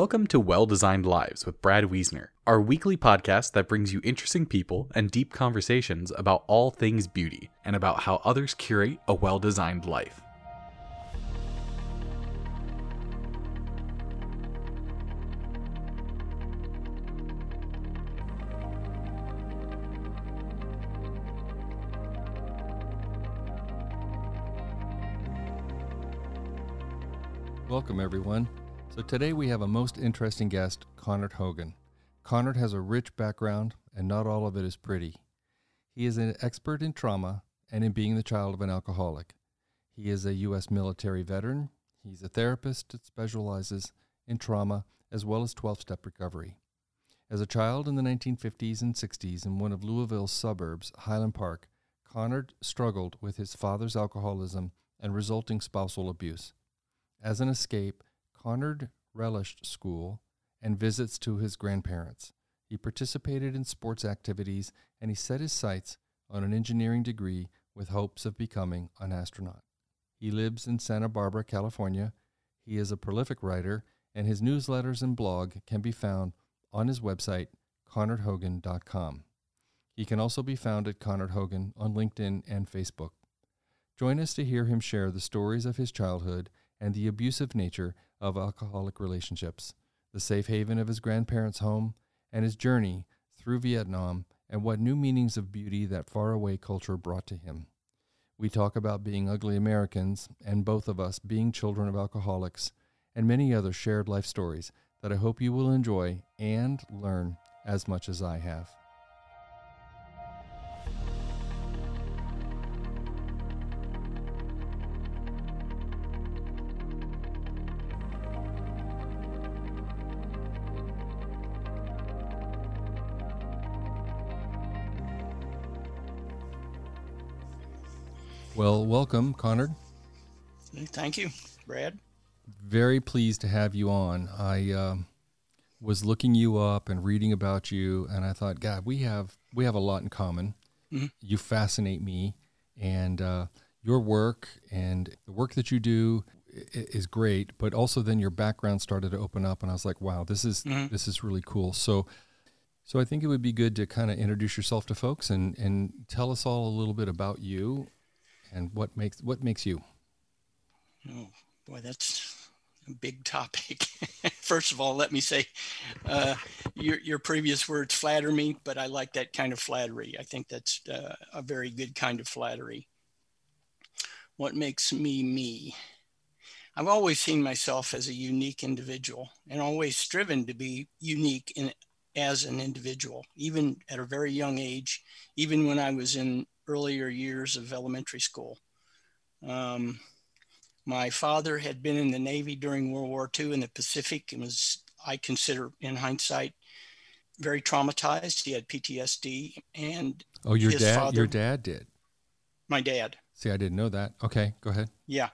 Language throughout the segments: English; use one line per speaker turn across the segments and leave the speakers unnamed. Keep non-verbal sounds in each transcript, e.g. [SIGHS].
Welcome to Well Designed Lives with Brad Weesner, our weekly podcast that brings you interesting people and deep conversations about all things beauty and about how others curate a well designed life.
Welcome, everyone. So, today we have a most interesting guest, Connard Hogan. Connard has a rich background, and not all of it is pretty. He is an expert in trauma and in being the child of an alcoholic. He is a U.S. military veteran. He's a therapist that specializes in trauma as well as 12 step recovery. As a child in the 1950s and 60s in one of Louisville's suburbs, Highland Park, Connard struggled with his father's alcoholism and resulting spousal abuse. As an escape, Connard relished school and visits to his grandparents. He participated in sports activities and he set his sights on an engineering degree with hopes of becoming an astronaut. He lives in Santa Barbara, California. He is a prolific writer, and his newsletters and blog can be found on his website, connardhogan.com. He can also be found at Connard Hogan on LinkedIn and Facebook. Join us to hear him share the stories of his childhood and the abusive nature of alcoholic relationships, the safe haven of his grandparents' home, and his journey through Vietnam and what new meanings of beauty that faraway culture brought to him. We talk about being ugly Americans and both of us being children of alcoholics and many other shared life stories that I hope you will enjoy and learn as much as I have. Well, welcome, Connard.
Thank you, Brad.
Very pleased to have you on. I uh, was looking you up and reading about you, and I thought, God, we have we have a lot in common. Mm-hmm. You fascinate me, and uh, your work and the work that you do is great. But also, then your background started to open up, and I was like, wow, this is mm-hmm. this is really cool. So. So I think it would be good to kind of introduce yourself to folks and, and tell us all a little bit about you and what makes what makes you?
Oh boy, that's a big topic. [LAUGHS] First of all, let me say, uh, your your previous words flatter me, but I like that kind of flattery. I think that's uh, a very good kind of flattery. What makes me me? I've always seen myself as a unique individual and always striven to be unique in as an individual, even at a very young age, even when I was in earlier years of elementary school. Um, my father had been in the Navy during World War II in the Pacific and was, I consider in hindsight, very traumatized. He had PTSD and
Oh, your dad father, your dad did.
My dad.
See, I didn't know that. Okay, go ahead.
Yeah.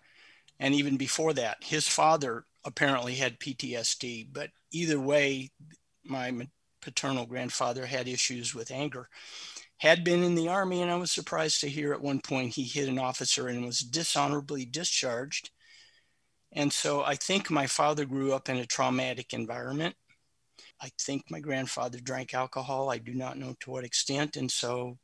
And even before that, his father apparently had PTSD, but either way, my paternal grandfather had issues with anger had been in the army and i was surprised to hear at one point he hit an officer and was dishonorably discharged and so i think my father grew up in a traumatic environment i think my grandfather drank alcohol i do not know to what extent and so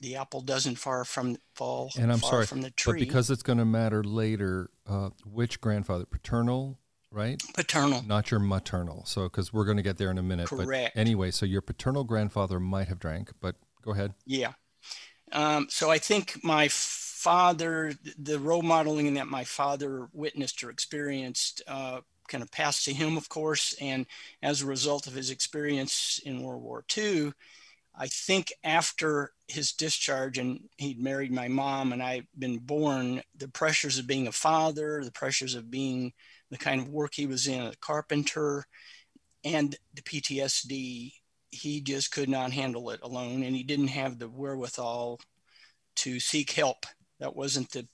the apple doesn't far from the fall
and i'm
sorry
from
the tree
but because it's going to matter later uh, which grandfather paternal right?
Paternal.
Not your maternal. So, because we're going to get there in a minute.
Correct.
But anyway, so your paternal grandfather might have drank, but go ahead.
Yeah. Um, so I think my father, the role modeling that my father witnessed or experienced, uh, kind of passed to him, of course. And as a result of his experience in World War II, I think after his discharge and he'd married my mom and I'd been born, the pressures of being a father, the pressures of being the kind of work he was in, a carpenter, and the PTSD, he just could not handle it alone. And he didn't have the wherewithal to seek help. That wasn't the,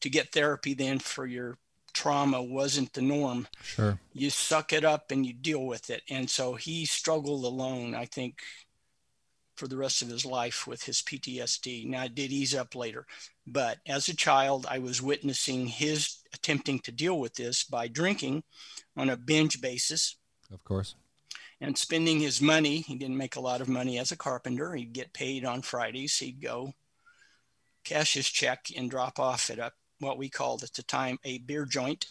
to get therapy then for your trauma wasn't the norm.
Sure.
You suck it up and you deal with it. And so he struggled alone, I think, for the rest of his life with his PTSD. Now, it did ease up later, but as a child, I was witnessing his attempting to deal with this by drinking on a binge basis.
Of course.
And spending his money. He didn't make a lot of money as a carpenter. He'd get paid on Fridays. He'd go cash his check and drop off at a, what we called at the time a beer joint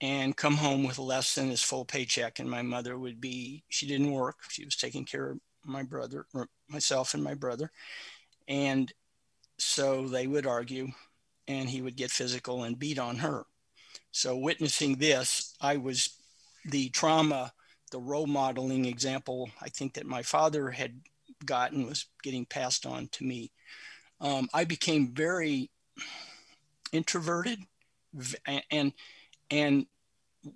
and come home with less than his full paycheck. And my mother would be, she didn't work. She was taking care of my brother, or myself and my brother. And so they would argue, and he would get physical and beat on her. So, witnessing this, I was the trauma, the role modeling example I think that my father had gotten was getting passed on to me. Um, I became very introverted and and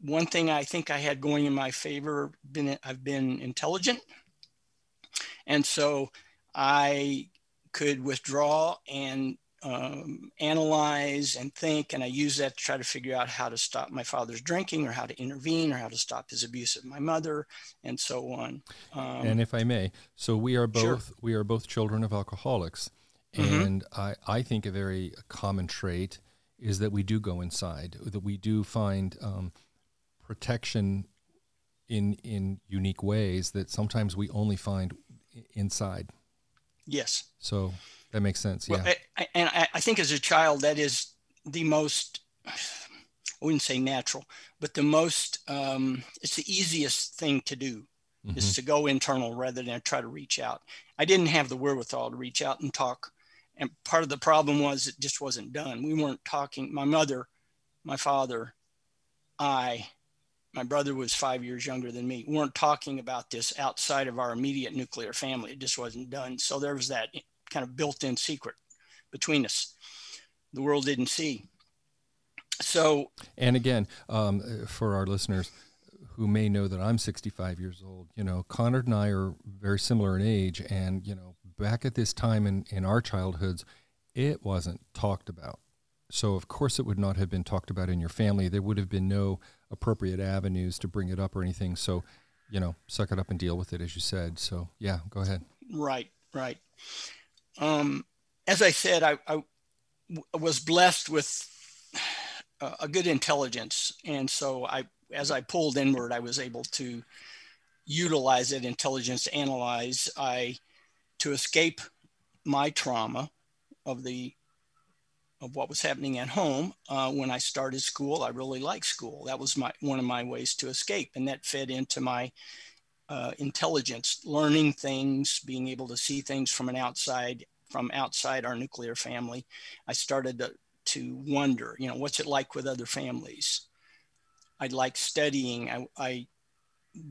one thing I think I had going in my favor been I've been intelligent and so I could withdraw and um, analyze and think, and I use that to try to figure out how to stop my father's drinking, or how to intervene, or how to stop his abuse of my mother, and so on.
Um, and if I may, so we are both sure. we are both children of alcoholics, mm-hmm. and I I think a very common trait is that we do go inside, that we do find um, protection in in unique ways that sometimes we only find inside.
Yes.
So that makes sense. Yeah.
Well, I, and I, I think as a child, that is the most, I wouldn't say natural, but the most, um, it's the easiest thing to do mm-hmm. is to go internal rather than try to reach out. I didn't have the wherewithal to reach out and talk. And part of the problem was it just wasn't done. We weren't talking. My mother, my father, I, my brother was five years younger than me. We weren't talking about this outside of our immediate nuclear family. It just wasn't done. So there was that kind of built in secret between us. The world didn't see. So,
and again, um, for our listeners who may know that I'm 65 years old, you know, Connor and I are very similar in age. And, you know, back at this time in, in our childhoods, it wasn't talked about. So, of course, it would not have been talked about in your family. There would have been no appropriate avenues to bring it up or anything. So, you know, suck it up and deal with it, as you said. So, yeah, go ahead.
Right, right. Um, as I said, I, I was blessed with a, a good intelligence, and so I, as I pulled inward, I was able to utilize that intelligence to analyze. I to escape my trauma of the of what was happening at home. Uh, when I started school, I really liked school. That was my one of my ways to escape, and that fed into my uh, intelligence, learning things, being able to see things from an outside from outside our nuclear family. I started to, to wonder, you know, what's it like with other families? I liked studying. I, I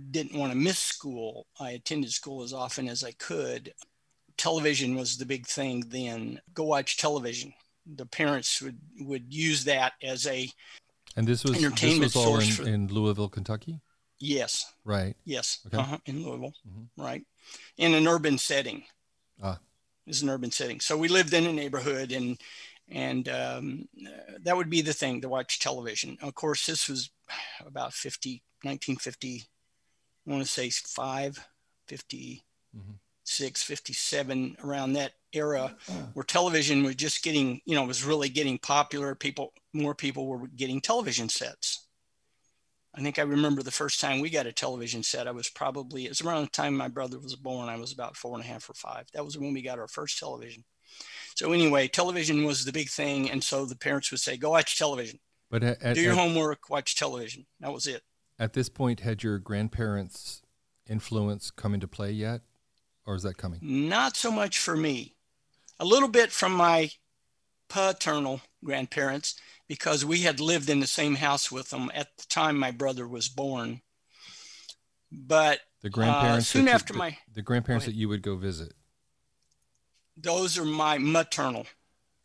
didn't want to miss school. I attended school as often as I could. Television was the big thing then. Go watch television the parents would would use that as a
and this was entertainment this was all in, for, in Louisville, Kentucky.
Yes.
Right.
Yes. Okay. Uh-huh, in Louisville. Mm-hmm. Right. In an urban setting. Ah. It's an urban setting. So we lived in a neighborhood, and and um, that would be the thing to watch television. Of course, this was about 50, 1950. I want to say five, 50. Mm-hmm. 56, 57, around that era where television was just getting, you know, was really getting popular. People, more people were getting television sets. I think I remember the first time we got a television set. I was probably, it was around the time my brother was born. I was about four and a half or five. That was when we got our first television. So, anyway, television was the big thing. And so the parents would say, go watch television. But at, do your at, homework, watch television. That was it.
At this point, had your grandparents' influence come into play yet? or is that coming?
Not so much for me. A little bit from my paternal grandparents because we had lived in the same house with them at the time my brother was born. But
the grandparents uh, soon after you, my the, the grandparents that you would go visit.
Those are my maternal.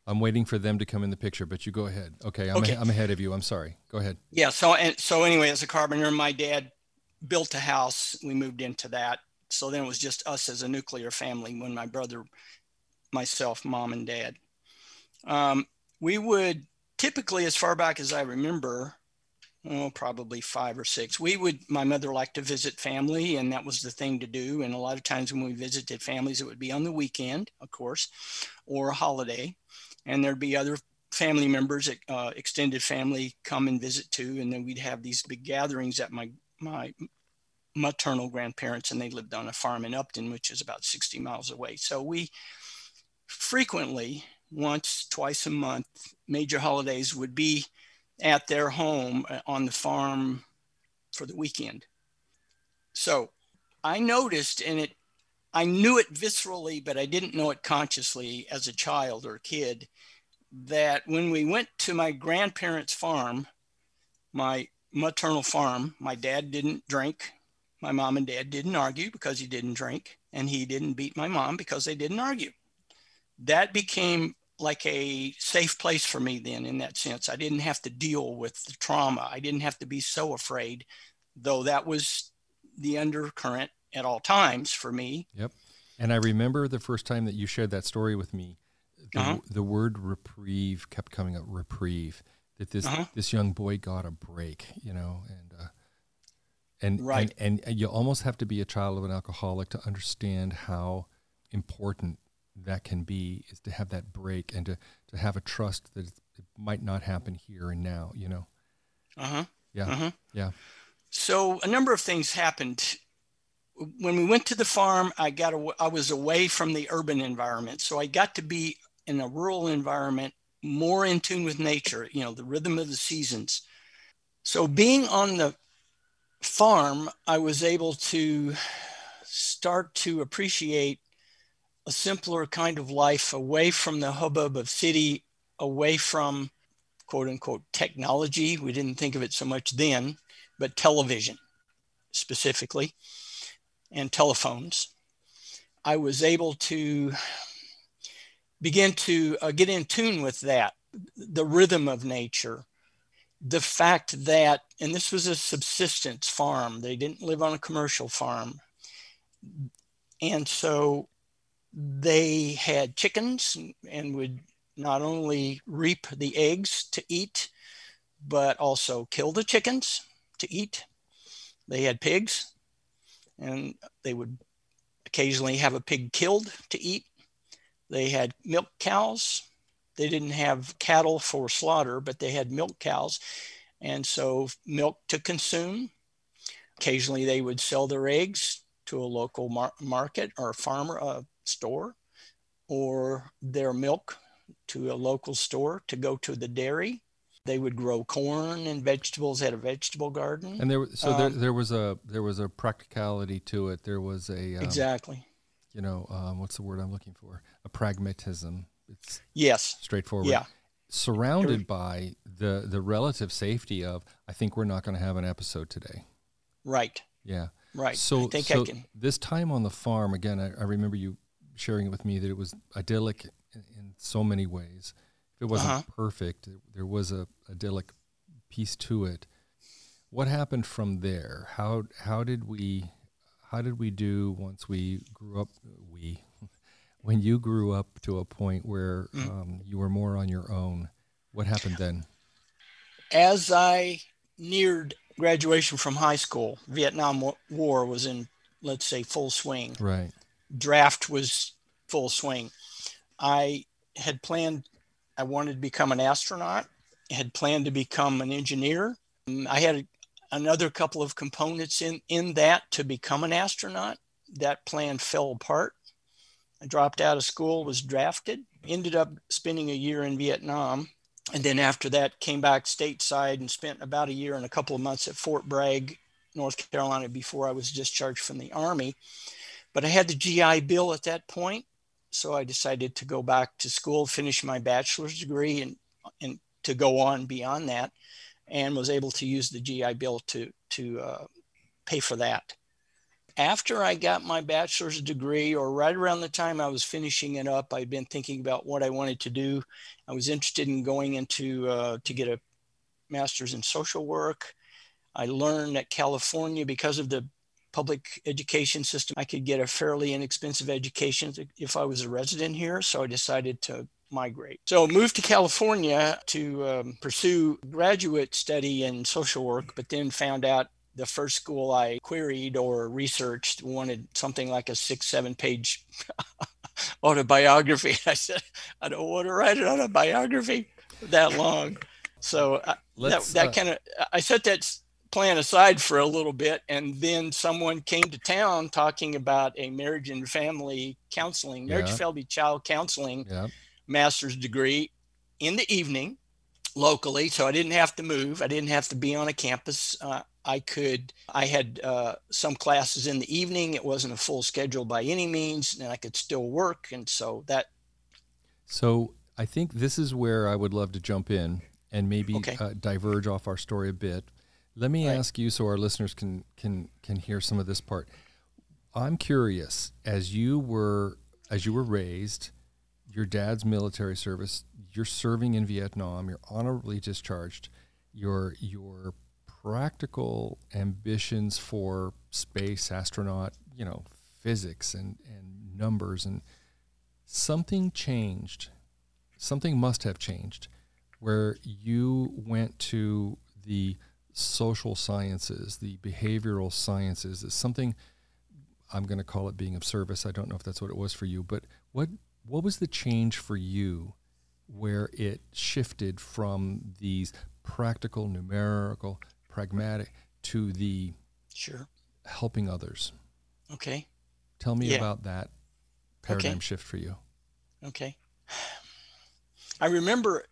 I'm waiting for them to come in the picture, but you go ahead. Okay, I'm, okay. A, I'm ahead of you. I'm sorry. Go ahead.
Yeah. So and so anyway, as a carpenter, my dad built a house. We moved into that, so then it was just us as a nuclear family when my brother, myself, mom, and dad. Um, we would typically, as far back as I remember, oh, probably five or six. We would, my mother liked to visit family, and that was the thing to do. And a lot of times when we visited families, it would be on the weekend, of course, or a holiday. And there'd be other family members, uh, extended family, come and visit too. And then we'd have these big gatherings at my my maternal grandparents, and they lived on a farm in Upton, which is about 60 miles away. So we frequently, once, twice a month, major holidays would be at their home uh, on the farm for the weekend. So I noticed, and it, I knew it viscerally, but I didn't know it consciously as a child or kid, that when we went to my grandparents' farm, my maternal farm, my dad didn't drink. My mom and dad didn't argue because he didn't drink, and he didn't beat my mom because they didn't argue. That became like a safe place for me then in that sense. I didn't have to deal with the trauma. I didn't have to be so afraid, though that was the undercurrent at all times for me.
Yep. And I remember the first time that you shared that story with me the,
Uh-huh.
the word reprieve kept coming up reprieve that this
Uh-huh.
this young boy got a break you know and uh, and,
Right.
and and you almost have to be a child of an alcoholic to understand how important that can be is to have that break and to to have a trust that it might not happen here and now you know
Uh huh.
yeah
Uh-huh.
yeah
So a number of things happened. When we went to the farm, I got aw- I was away from the urban environment, so I got to be in a rural environment, more in tune with nature. You know, the rhythm of the seasons. So being on the farm, I was able to start to appreciate a simpler kind of life away from the hubbub of city, away from quote unquote technology. We didn't think of it so much then, but television specifically and telephones. I was able to begin to uh, get in tune with that, the rhythm of nature, the fact that, and this was a subsistence farm, they didn't live on a commercial farm. And so they had chickens and would not only reap the eggs to eat, but also kill the chickens to eat. They had pigs, and they would occasionally have a pig killed to eat. They had milk cows. They didn't have cattle for slaughter, but they had milk cows. And so, milk to consume. Occasionally, they would sell their eggs to a local mar- market or farmer uh, store, or their milk to a local store to go to the dairy. They would grow corn and vegetables at a vegetable garden.
and there was- so there,
Um,
there was a there was a practicality to it there was a um,
exactly.
you know um, what's the word i'm looking for a pragmatism it's
Yes.
straightforward
Yeah.
surrounded by the the relative safety of i think we're not going to have an episode today
Right.
yeah
Right.
so
I think
so
I can.
this time on the farm again I, I remember you sharing it with me that it was idyllic in, in so many ways if it wasn't
Uh-huh.
perfect there was a idyllic piece to it what happened from there how how did we how did we do once we grew up we [LAUGHS] when you grew up to a point where
Mm.
um, you were more on your own what happened then
As I neared graduation from high school, Vietnam War was in, let's say, full swing.
right
Draft was full swing. I had planned, I wanted to become an astronaut, had planned to become an engineer. Um, I had another couple of components in, in that to become an astronaut. That plan fell apart. I dropped out of school, was drafted, ended up spending a year in Vietnam. And then after that, came back stateside and spent about a year and a couple of months at Fort Bragg, North Carolina, before I was discharged from the Army. But I had the GI Bill at that point, so I decided to go back to school, finish my bachelor's degree, and, and to go on beyond that, and was able to use the GI Bill to, to uh, pay for that after I got my bachelor's degree, or right around the time I was finishing it up, I'd been thinking about what I wanted to do. I was interested in going into uh, to get a master's in social work. I learned that California, because of the public education system, I could get a fairly inexpensive education if I was a resident here. So I decided to migrate. So moved to California to um, pursue graduate study in social work, but then found out the first school I queried or researched wanted something like a six, seven page [LAUGHS] autobiography. [LAUGHS] I said, I don't want to write an autobiography that long. So uh, that, that uh, kind of, I set that plan aside for a little bit. And then someone came to town talking about a marriage and family counseling, marriage, yeah. family, child counseling yeah. master's degree in the evening locally. So I didn't have to move. I didn't have to be on a campus. Uh, I could, I had uh, some classes in the evening. It wasn't a full schedule by any means, and I could still work. And so that.
So I think this is where I would love to jump in and maybe okay. uh, diverge off our story a bit. Let me right. ask you so our listeners can can can hear some of this part. I'm curious as you were as you were raised, your dad's military service, you're serving in Vietnam, you're honorably discharged, your your practical ambitions for space, astronaut, you know, physics and, and numbers and something changed. Something must have changed where you went to the social sciences, the behavioral sciences is something I'm going to call it being of service. I don't know if that's what it was for you, but what what was the change for you where it shifted from these practical numerical pragmatic to the
sure
helping others.
Okay.
Tell me yeah. about that paradigm okay. shift for you.
Okay. [SIGHS] I remember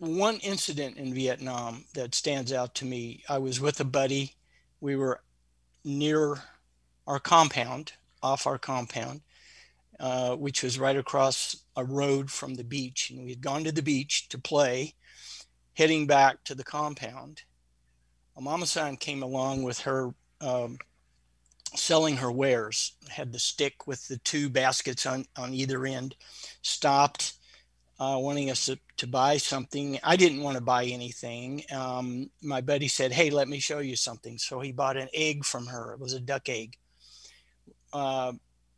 one incident in Vietnam that stands out to me. I was with a buddy. We were near our compound, off our compound, uh, which was right across a road from the beach. And we had gone to the beach to play, heading back to the compound A mama san came along with her um, selling her wares had the stick with the two baskets on, on either end stopped uh, wanting us to, to buy something. I didn't want to buy anything. Um, my buddy said hey let me show you something. So he bought an egg from her. It was a duck egg. Uh,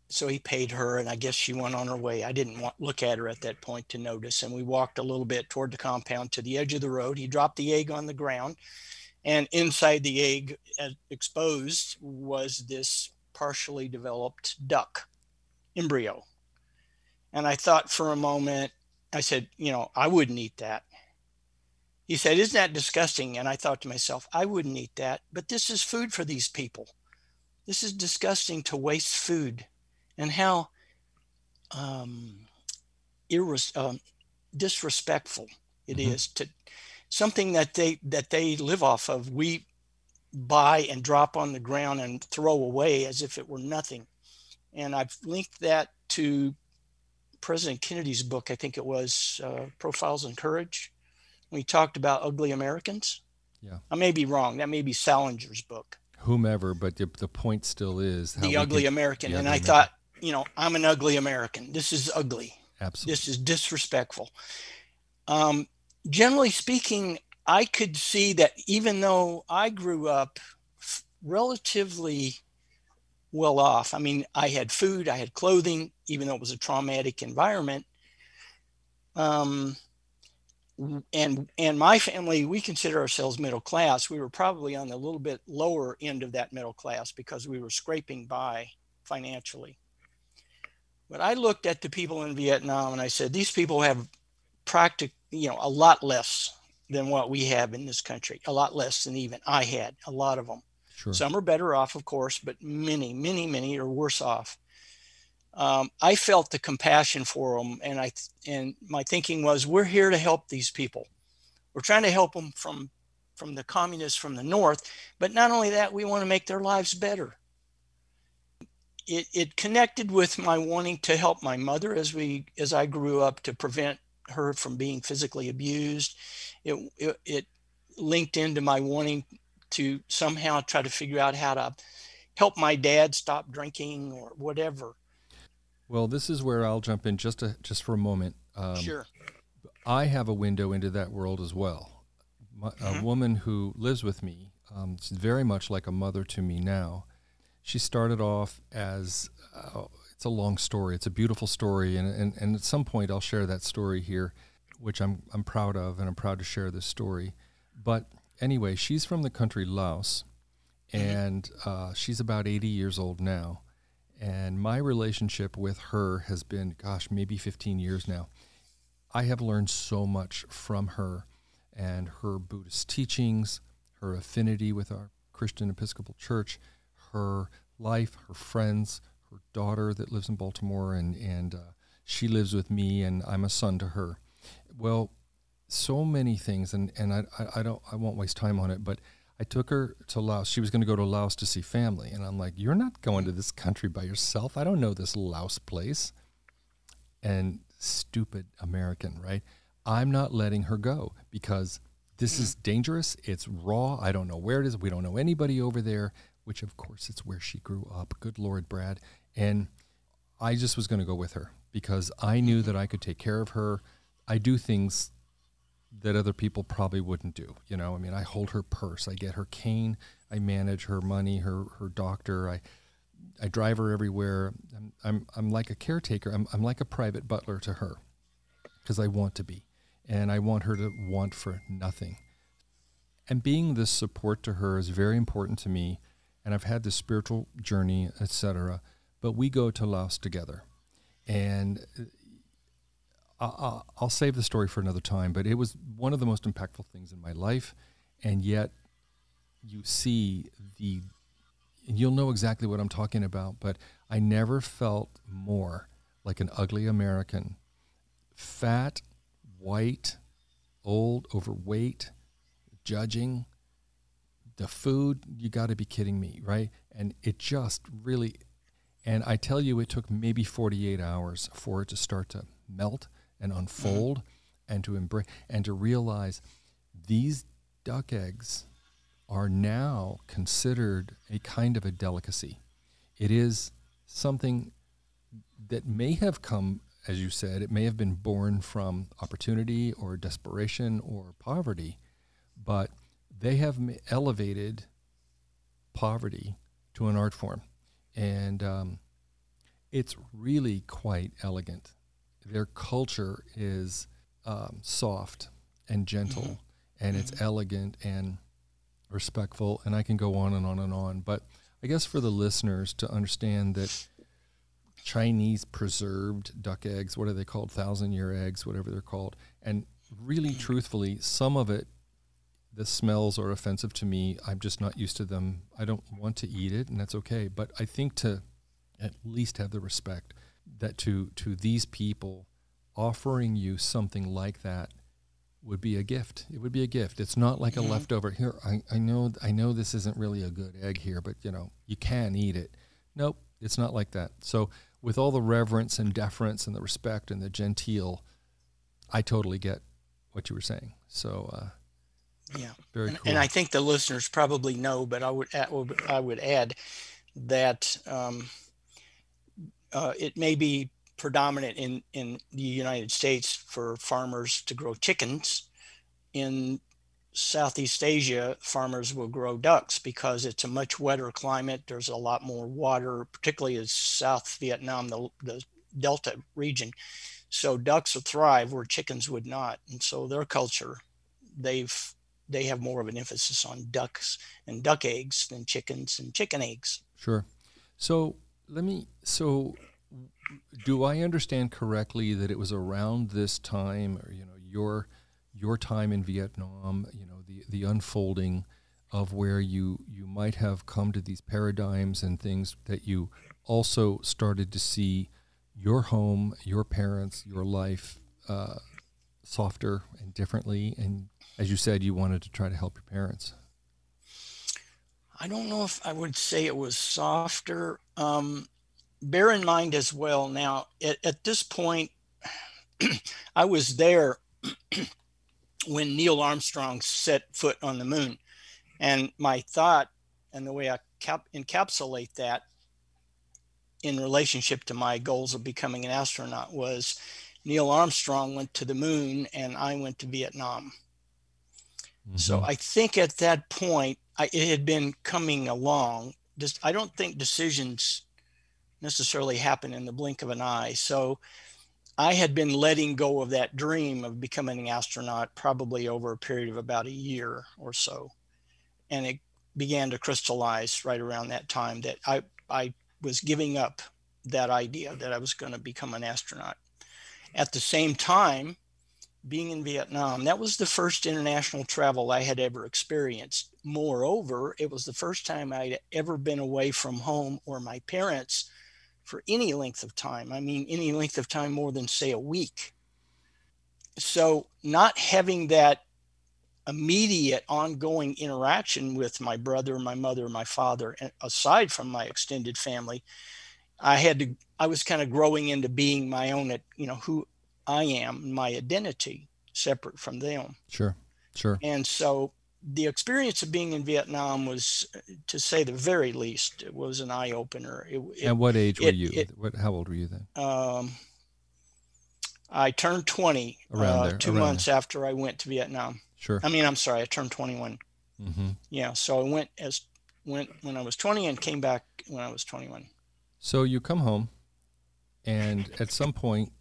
so he paid her and i guess she went on her way. I didn't want, look at her at that point to notice and we walked a little bit toward the compound to the edge of the road. He dropped the egg on the ground and inside the egg exposed was this partially developed duck embryo. And I thought for a moment, I said, you know, I wouldn't eat that. He said, Isn't that disgusting? And I thought to myself, I wouldn't eat that, but this is food for these people. This is disgusting to waste food and how um, irres- um, disrespectful it mm-hmm. is to something that they that they live off of we buy and drop on the ground and throw away as if it were nothing and i've linked that to president kennedy's book i think it was uh, profiles in courage he talked about ugly americans.
Yeah.
I may be wrong. That may be salinger's book.
Whomever but the, the point still is
the ugly can, american. The and ugly i american. thought you know i'm an ugly american. This is ugly.
Absolutely.
This is disrespectful. Um, generally speaking, I could see that even though I grew up relatively well off, I mean, I had food, I had clothing, even though it was a traumatic environment. Um, and and my family, we consider ourselves middle class. We were probably on the little bit lower end of that middle class because we were scraping by financially. But I looked at the people in Vietnam and I said, these people have practic you know a lot less than what we have in this country a lot less than even i had a lot of them sure. some are better off of course but many many many are worse off um, i felt the compassion for them and i and my thinking was we're here to help these people we're trying to help them from from the communists from the north but not only that we want to make their lives better it, it connected with my wanting to help my mother as we as i grew up to prevent her from being physically abused. It, it, it linked into my wanting to somehow try to figure out how to help my dad stop drinking or whatever.
Well, this is where I'll jump in just a, just for a moment.
Um, sure.
I have a window into that world as well. My, mm-hmm. A woman who lives with me, um, very much like a mother to me now. She started off as uh, it's a long story. It's a beautiful story, and, and and at some point I'll share that story here, which I'm I'm proud of, and I'm proud to share this story. But anyway, she's from the country Laos, and uh, she's about 80 years old now. And my relationship with her has been, gosh, maybe 15 years now. I have learned so much from her and her Buddhist teachings, her affinity with our Christian Episcopal Church, her life, her friends, her daughter that lives in Baltimore, and, and uh, she lives with me, and I'm a son to her. Well, so many things, and, and I, I, I don't I won't waste time on it, but I took her to Laos. She was going to go to Laos to see family. And I'm like, You're not going to this country by yourself. I don't know this Laos place. And stupid American, right? I'm not letting her go because this is dangerous. It's raw. I don't know where it is. We don't know anybody over there, which of course it's where she grew up. Good Lord, Brad. And I just was going to go with her because I knew that I could take care of her. I do things that other people probably wouldn't do. You know, I mean, I hold her purse, I get her cane, I manage her money, her her doctor, I I drive her everywhere. I'm I'm, I'm like a caretaker. I'm I'm like a private butler to her because I want to be, and I want her to want for nothing. And being this support to her is very important to me, and I've had this spiritual journey, etc. But we go to Laos together, and I'll, I'll save the story for another time, but it was one of the most impactful things in my life. And yet, you see the, and you'll know exactly what I'm talking about, but I never felt more like an ugly American. Fat, white, old, overweight, judging. The food, you got to be kidding me, right? And it just really, and I tell you, it took maybe 48 hours for it to start to melt and unfold mm-hmm. and to embrace and to realize these duck eggs are now considered a kind of a delicacy. It is something that may have come, as you said, it may have been born from opportunity or desperation or poverty, but they have elevated poverty to an art form. And um, it's really quite elegant their culture is um, soft and gentle, mm-hmm. and it's mm-hmm. elegant and respectful. And I can go on and on and on. But I guess for the listeners to understand that Chinese preserved duck eggs, what are they called? Thousand year eggs, whatever they're called. And really, truthfully, some of it, the smells are offensive to me. I'm just not used to them. I don't want to eat it, and that's okay. But I think to at least have the respect that to to these people offering you something like that would be a gift. It would be a gift. It's not like mm-hmm. a leftover. Here, I, I know I know this isn't really a good egg here, but you know, you can eat it. Nope, it's not like that. So with all the reverence and deference and the respect and the genteel, I totally get what you were saying. So uh,
yeah, very and, cool. And I think the listeners probably know, but I would add, I would add that um, uh, it may be predominant in, in the United States for farmers to grow chickens. In Southeast Asia, farmers will grow ducks because it's a much wetter climate. There's a lot more water, particularly in South Vietnam, the, the Delta region. So ducks will thrive where chickens would not. And so their culture, they've they have more of an emphasis on ducks and duck eggs than chickens and chicken eggs.
Sure. So let me. So, do I understand correctly that it was around this time, or you know, your your time in Vietnam, you know, the the unfolding of where you you might have come to these paradigms and things that you also started to see your home, your parents, your life uh, softer and differently, and as you said, you wanted to try to help your parents.
I don't know if I would say it was softer. Um, bear in mind as well, now at, at this point, [CLEARS THROAT] I was there [CLEARS THROAT] when Neil Armstrong set foot on the moon. And my thought and the way I cap- encapsulate that in relationship to my goals of becoming an astronaut was Neil Armstrong went to the moon and I went to Vietnam. Mm-hmm. So I think at that point, I, it had been coming along. Just I don't think decisions necessarily happen in the blink of an eye. So I had been letting go of that dream of becoming an astronaut probably over a period of about a year or so. And it began to crystallize right around that time that I, I was giving up that idea that I was going to become an astronaut. At the same time, being in Vietnam, that was the first international travel I had ever experienced. Moreover, it was the first time I'd ever been away from home or my parents for any length of time. I mean, any length of time more than, say, a week. So, not having that immediate ongoing interaction with my brother, my mother, my father, aside from my extended family, I had to, I was kind of growing into being my own, you know, who I am, my identity separate from them.
Sure, sure.
And so the experience of being in Vietnam was, to say the very least, it was an eye opener.
At what age it, were you? It, what, how old were you then?
Um, I turned 20 around uh, there, two months there. after I went to Vietnam.
Sure.
I mean, I'm sorry, I turned 21. Mm-hmm. Yeah, so I went as went when I was 20 and came back when I was 21.
So you come home, and at some point,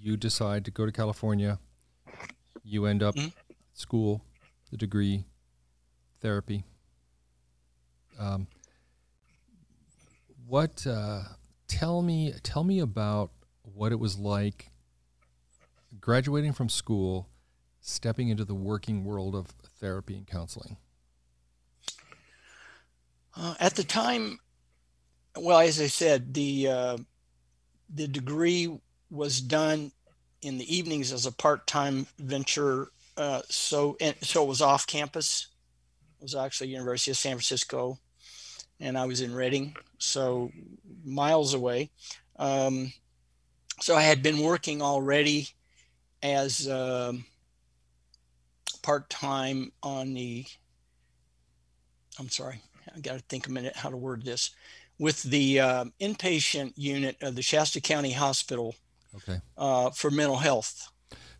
you decide to go to California. You end up mm-hmm. school, the degree, therapy. Um, what? Uh, tell me. Tell me about what it was like graduating from school, stepping into the working world of therapy and counseling.
Uh, at the time, well, as I said, the uh, the degree was done in the evenings as a part-time venture. Uh, so and so it was off campus. It was actually University of San Francisco, and I was in Redding, so miles away. Um, so I had been working already as um, part-time on the. I'm sorry, I got to think a minute how to word this with the uh, inpatient unit of the Shasta County Hospital
okay.
uh, for mental health.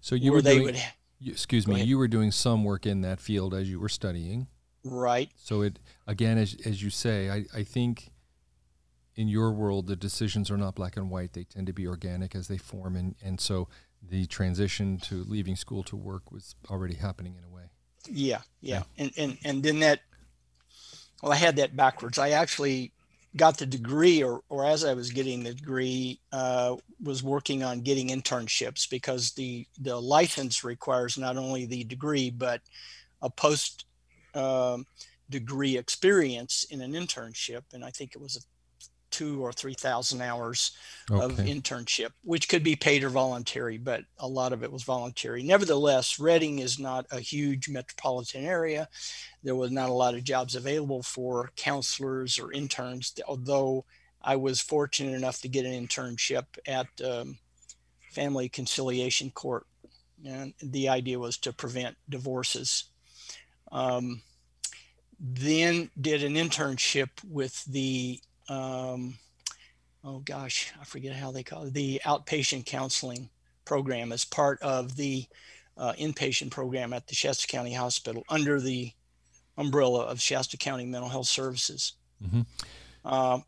So you were doing, would, excuse me, you were doing some work in that field as you were studying.
Right.
So it, again, as, as you say, I, I think in your world, the decisions are not black and white. They tend to be organic as they form. And, and so the transition to leaving school to work was already happening in a way.
Yeah. Yeah. yeah. And, and, and then that, well, I had that backwards. I actually got the degree or, or as I was getting the degree, uh, was working on getting internships because the, the license requires not only the degree, but a post um, degree experience in an internship. And I think it was a two or three thousand hours okay. of internship, which could be paid or voluntary, but a lot of it was voluntary. Nevertheless, Redding is not a huge metropolitan area. There was not a lot of jobs available for counselors or interns, although I was fortunate enough to get an internship at um, Family Conciliation Court. And the idea was to prevent divorces. Um, then did an internship with the um, oh gosh, I forget how they call it, the outpatient counseling program as part of the uh, inpatient program at the Shasta County Hospital under the umbrella of Shasta County Mental Health Services. Mm-hmm. Uh,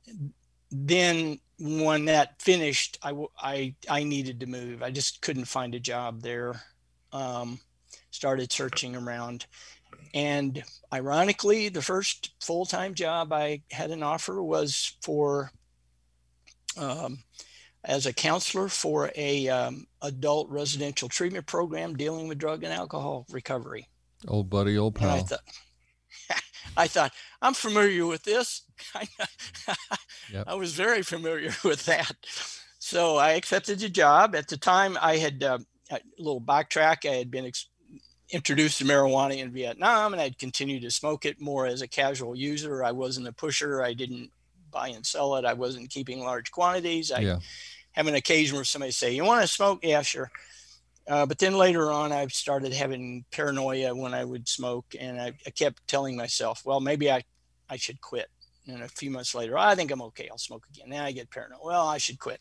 then when that finished, I, I, I needed to move. I just couldn't find a job there. Um, started searching around and ironically, the first full time job I had an offer was for um, as a counselor for a um, adult residential treatment program dealing with drug and alcohol recovery.
Old buddy, old pal.
I thought, [LAUGHS] I thought, I'm familiar with this. [LAUGHS] yep. [LAUGHS] I was very familiar with that. So I accepted the job. At the time, I had uh, a little backtrack. I had been ex- introduced to marijuana in Vietnam and I'd continued to smoke it more as a casual user. I wasn't a pusher. I didn't buy and sell it. I wasn't keeping large quantities. I yeah. have an occasion where somebody say, you want to smoke? Yeah, sure. Uh, but then later on, I started having paranoia when I would smoke, and I, I, kept telling myself, "Well, maybe I, I should quit." And a few months later, I think I'm okay. I'll smoke again. Now I get paranoid. Well, I should quit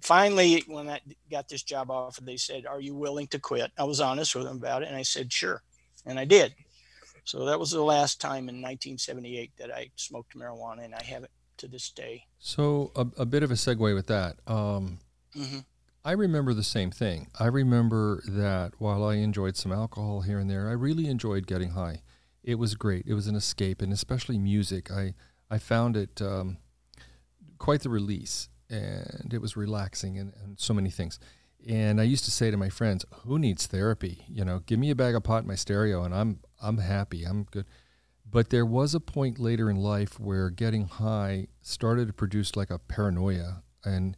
finally, when I got this job offer, they said, Are you willing to quit? I was honest with them about it. And I said, Sure. And I did. So that was the last time in 1978 that I smoked marijuana, and I haven't to this day.
So a, a bit of a segue with that. Um, mm-hmm. I remember the same thing. I remember that while I enjoyed some alcohol here and there, I really enjoyed getting high. It was great. It was an escape, and especially music. I I found it um, quite the release, and it was relaxing and, and so many things. And I used to say to my friends, "Who needs therapy? You know, give me a bag of pot my stereo, and I'm I'm happy. I'm good." But there was a point later in life where getting high started to produce like a paranoia, and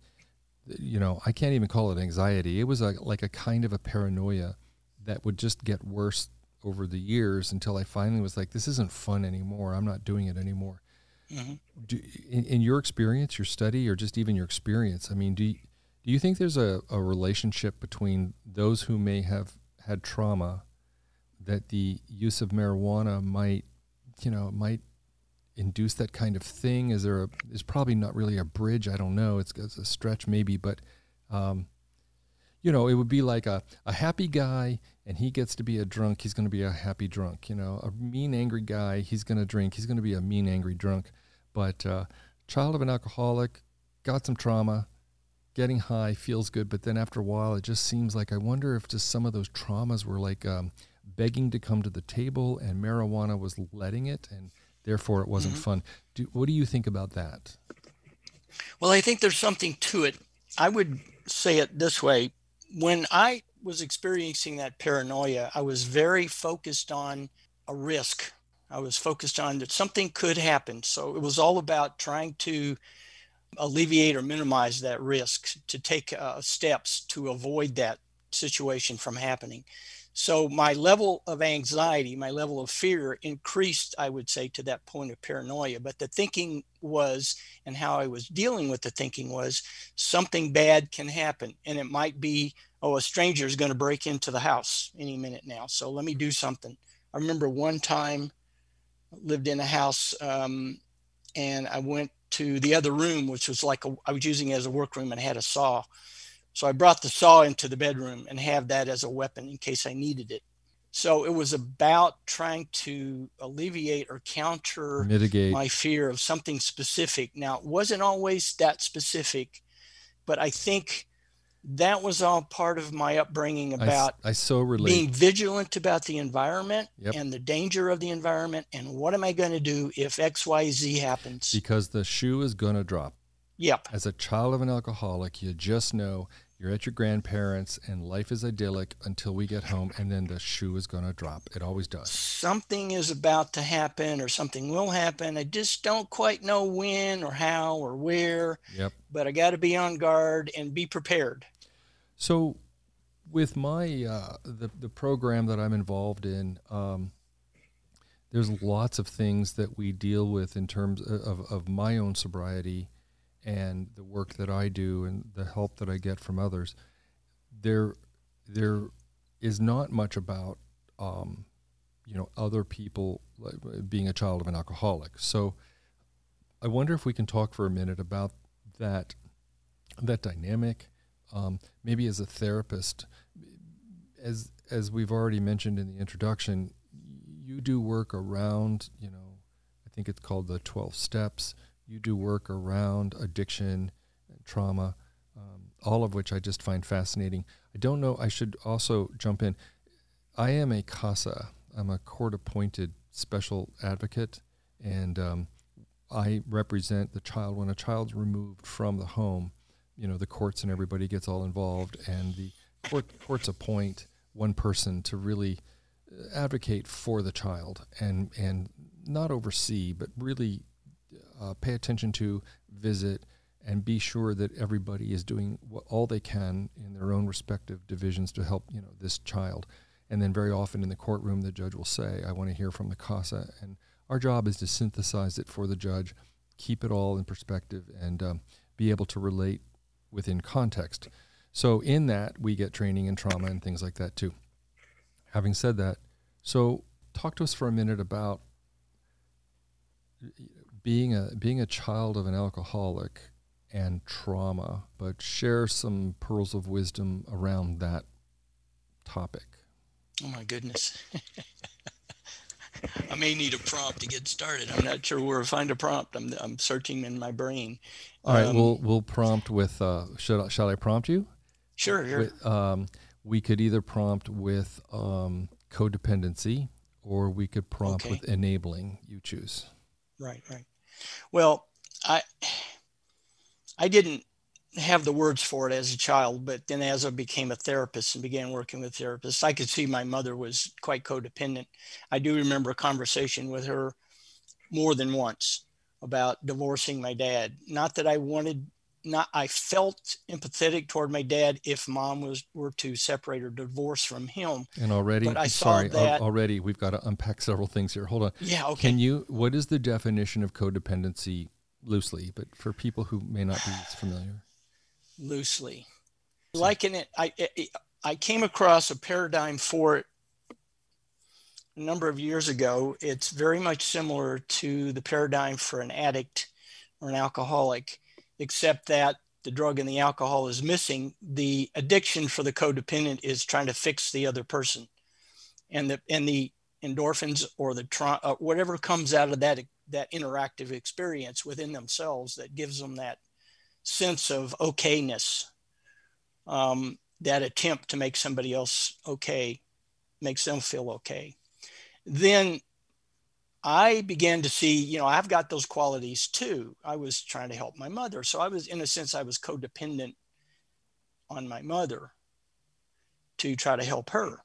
you know, I can't even call it anxiety. It was a, like a kind of a paranoia that would just get worse over the years until I finally was like, this isn't fun anymore. I'm not doing it anymore. Mm-hmm. Do, in, in, your experience, your study, or just even your experience, I mean, do you, do you think there's a, a relationship between those who may have had trauma that the use of marijuana might, you know, might induce that kind of thing? Is there a, is probably not really a bridge. I don't know. It's, it's a stretch maybe, but, um, you know, it would be like a, a happy guy and he gets to be a drunk. He's going to be a happy drunk. You know, a mean, angry guy, he's going to drink. He's going to be a mean, angry drunk. But uh, child of an alcoholic, got some trauma, getting high feels good. But then after a while, it just seems like I wonder if just some of those traumas were like um, begging to come to the table and marijuana was letting it. And therefore it wasn't mm-hmm. fun. Do, what do you think about that?
Well, I think there's something to it. I would say it this way. When I was experiencing that paranoia, I was very focused on a risk. I was focused on that something could happen. So it was all about trying to alleviate or minimize that risk, to take uh, steps to avoid that situation from happening. So my level of anxiety, my level of fear increased, I would say, to that point of paranoia. But the thinking was, and how I was dealing with the thinking was, something bad can happen. And it might be, oh, a stranger is going to break into the house any minute now. So let me do something. I remember one time lived in a house um, and I went to the other room, which was like a, I was using it as a workroom and had a saw so I brought the saw into the bedroom and have that as a weapon in case I needed it. So it was about trying to alleviate or counter
mitigate
my fear of something specific. Now, it wasn't always that specific, but I think that was all part of my upbringing about
I, I so relate.
being vigilant about the environment yep. and the danger of the environment and what am I going to do if XYZ happens?
Because the shoe is going to drop.
Yep.
As a child of an alcoholic, you just know you're at your grandparents and life is idyllic until we get home and then the shoe is going to drop. It always does.
Something is about to happen or something will happen. I just don't quite know when or how or where.
Yep.
But I got to be on guard and be prepared.
So with my uh, the the program that I'm involved in, um, there's lots of things that we deal with in terms of, of my own sobriety and the work that I do and the help that I get from others, there there is not much about um, you know other people being a child of an alcoholic. So I wonder if we can talk for a minute about that that dynamic. Um, maybe as a therapist, as as we've already mentioned in the introduction, you do work around you know I think it's called the twelve steps you do work around addiction, and trauma, um, all of which I just find fascinating. I don't know, I should also jump in. I am a CASA, I'm a court appointed special advocate, and um, I represent the child when a child's removed from the home. You know, the courts and everybody gets all involved, and the court, courts appoint one person to really uh, advocate for the child and and not oversee, but really uh, pay attention to, visit, and be sure that everybody is doing what, all they can in their own respective divisions to help you know this child. And then very often in the courtroom, the judge will say, "I want to hear from the CASA," and our job is to synthesize it for the judge, keep it all in perspective, and um, be able to relate within context. So in that, we get training in trauma and things like that too. Having said that, so talk to us for a minute about being a being a child of an alcoholic and trauma, but share some pearls of wisdom around that topic.
Oh my goodness. [LAUGHS] I may need a prompt to get started. I'm not sure where to find a prompt. I'm, I'm searching in my brain.
All right, um, we'll we'll prompt with. Uh, should I, shall I prompt you?
Sure. sure.
With, um, we could either prompt with um, codependency, or we could prompt okay. with enabling. You choose.
Right. Right. Well, I I didn't have the words for it as a child, but then as I became a therapist and began working with therapists, I could see my mother was quite codependent. I do remember a conversation with her more than once about divorcing my dad. Not that I wanted not I felt empathetic toward my dad if mom was were to separate or divorce from him.
And already,
but I
sorry,
that,
already we've got to unpack several things here. Hold on.
Yeah. Okay.
Can you? What is the definition of codependency loosely? But for people who may not be familiar
loosely. Liken it, I, I came across a paradigm for it a number of years ago. It's very much similar to the paradigm for an addict or an alcoholic, except that the drug and the alcohol is missing. The addiction for the codependent is trying to fix the other person, and the and the endorphins or the uh, whatever comes out of that that interactive experience within themselves that gives them that sense of okayness. Um, that attempt to make somebody else okay makes them feel okay. Then I began to see, you know, I've got those qualities too. I was trying to help my mother. So I was, in a sense, I was codependent on my mother to try to help her.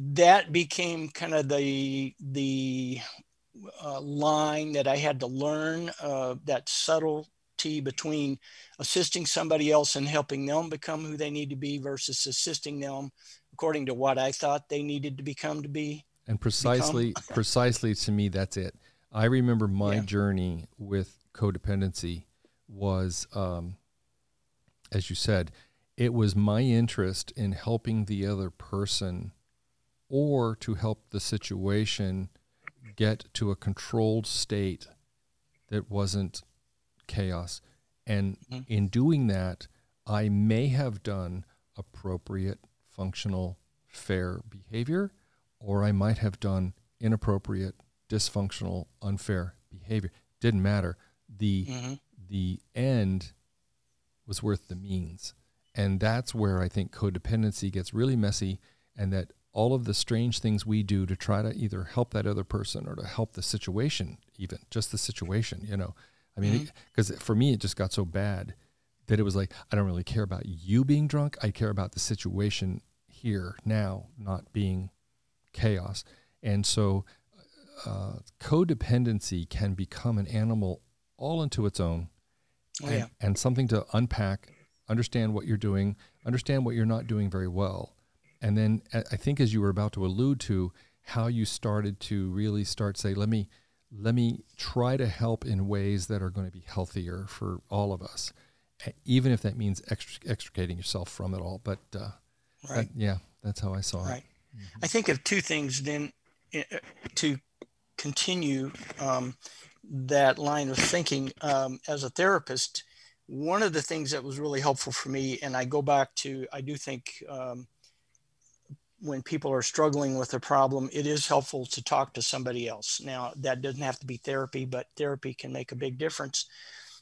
That became kind of the, the uh, line that I had to learn, uh, that subtle between assisting somebody else and helping them become who they need to be versus assisting them according to what I thought they needed to become to be.
And precisely, precisely to me, that's it. I remember my yeah. journey with codependency was, um, as you said, it was my interest in helping the other person or to help the situation get to a controlled state that wasn't chaos. And mm-hmm. in doing that, I may have done appropriate, functional, fair behavior, or I might have done inappropriate, dysfunctional, unfair behavior. Didn't matter. The mm-hmm. the end was worth the means. And that's where I think codependency gets really messy and that all of the strange things we do to try to either help that other person or to help the situation, even just the situation, you know, I mean, because mm-hmm. for me, it just got so bad that it was like, I don't really care about you being drunk. I care about the situation here now, not being chaos. And so uh, codependency can become an animal all into its own
oh,
and,
yeah.
and something to unpack, understand what you're doing, understand what you're not doing very well. And then I think, as you were about to allude to, how you started to really start say, let me let me try to help in ways that are going to be healthier for all of us, even if that means extricating yourself from it all. But uh, right. That, yeah, that's how I saw
right. it. Mm-hmm. I think of two things then to continue um, that line of thinking um, as a therapist. One of the things that was really helpful for me, and I go back to, I do think um, when people are struggling with a problem, it is helpful to talk to somebody else. Now, that doesn't have to be therapy, but therapy can make a big difference.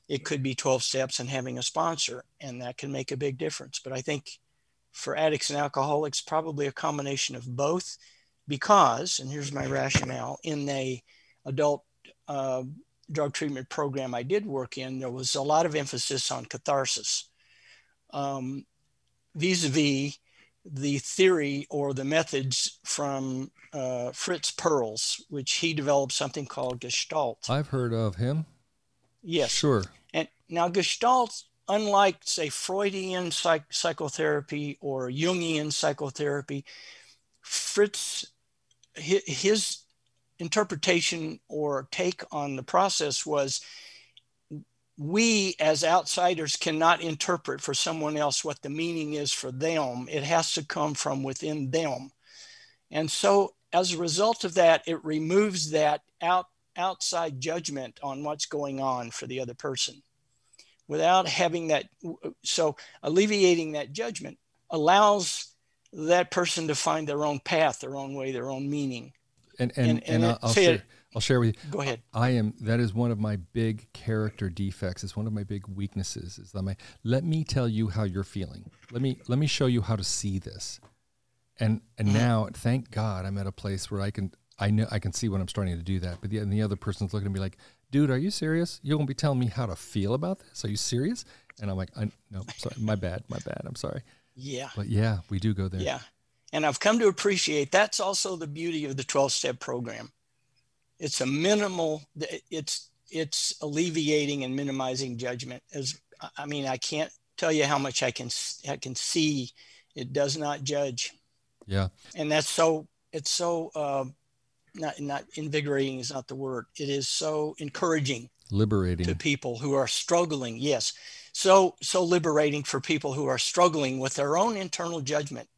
It could be 12 steps and having a sponsor, and that can make a big difference. But I think for addicts and alcoholics, probably a combination of both, because, and here's my rationale, in the adult uh, drug treatment program I did work in, there was a lot of emphasis on catharsis. Um, vis-a-vis the theory or the methods from uh, Fritz Perls, which he developed something called Gestalt.
I've heard of him.
Yes.
Sure.
And now Gestalt, unlike say Freudian psych- psychotherapy or Jungian psychotherapy, Fritz, his, his interpretation or take on the process was we as outsiders cannot interpret for someone else what the meaning is for them. It has to come from within them. And so as a result of that, it removes that out, outside judgment on what's going on for the other person without having that. So alleviating that judgment allows that person to find their own path, their own way, their own meaning.
And and and,
And- and
I'll, I'll
say it-
I'll share with you.
Go ahead.
I am. That is one of my big character defects. It's one of my big weaknesses. Is that my? Let me tell you how you're feeling. Let me let me show you how to see this. And and mm-hmm. now, thank God, I'm at a place where I can. I know I can see when I'm starting to do that. But the, and the other person's looking at me like, "Dude, are you serious? You won't be telling me how to feel about this? Are you serious?" And I'm like, I, "No, sorry, my bad, my bad. I'm sorry."
Yeah.
But yeah, we do go there.
Yeah. And I've come to appreciate that's also the beauty of the 12 step program. It's a minimal, it's, it's alleviating and minimizing judgment as, I mean, I can't tell you how much I can, I can see it does not judge.
Yeah.
And that's so, it's so, uh, not, not invigorating is not the word. It is so encouraging
Liberating.
to people who are struggling. Yes. So, so liberating for people who are struggling with their own internal judgment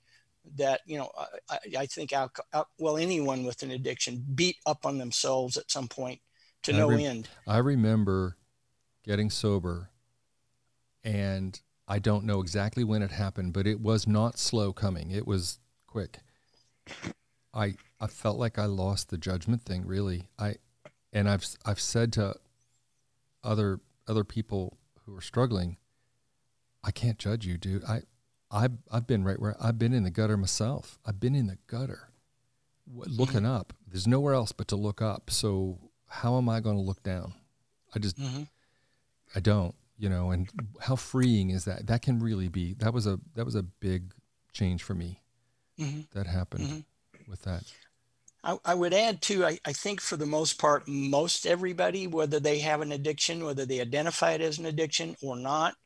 that, you know, I, I think, alco- al- well, anyone with an addiction beat up on themselves at some point to
I
no
rem-
end.
I remember getting sober, and I don't know exactly when it happened, but it was not slow coming. It was quick. I I felt like I lost the judgment thing. Really, I and I've I've said to other other people who are struggling, I can't judge you, dude. I I've I've been right where I've been in the gutter myself. I've been in the gutter, looking up. There's nowhere else but to look up. So how am I going to look down? I just
Mhm.
I don't, you know. And how freeing is that? That can really be. That was a that was a big change for me.
Mhm.
That happened
Mhm.
with that.
I, I would add too, I, I think for the most part, most everybody, whether they have an addiction, whether they identify it as an addiction or not,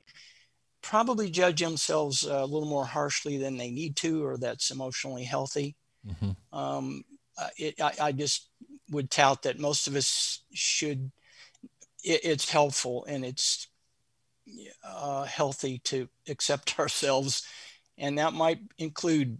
probably judge themselves a little more harshly than they need to, or that's emotionally healthy.
hmm
um, uh, it, I, I just would tout that most of us should it, it's helpful and it's uh, healthy to accept [LAUGHS] ourselves. And that might include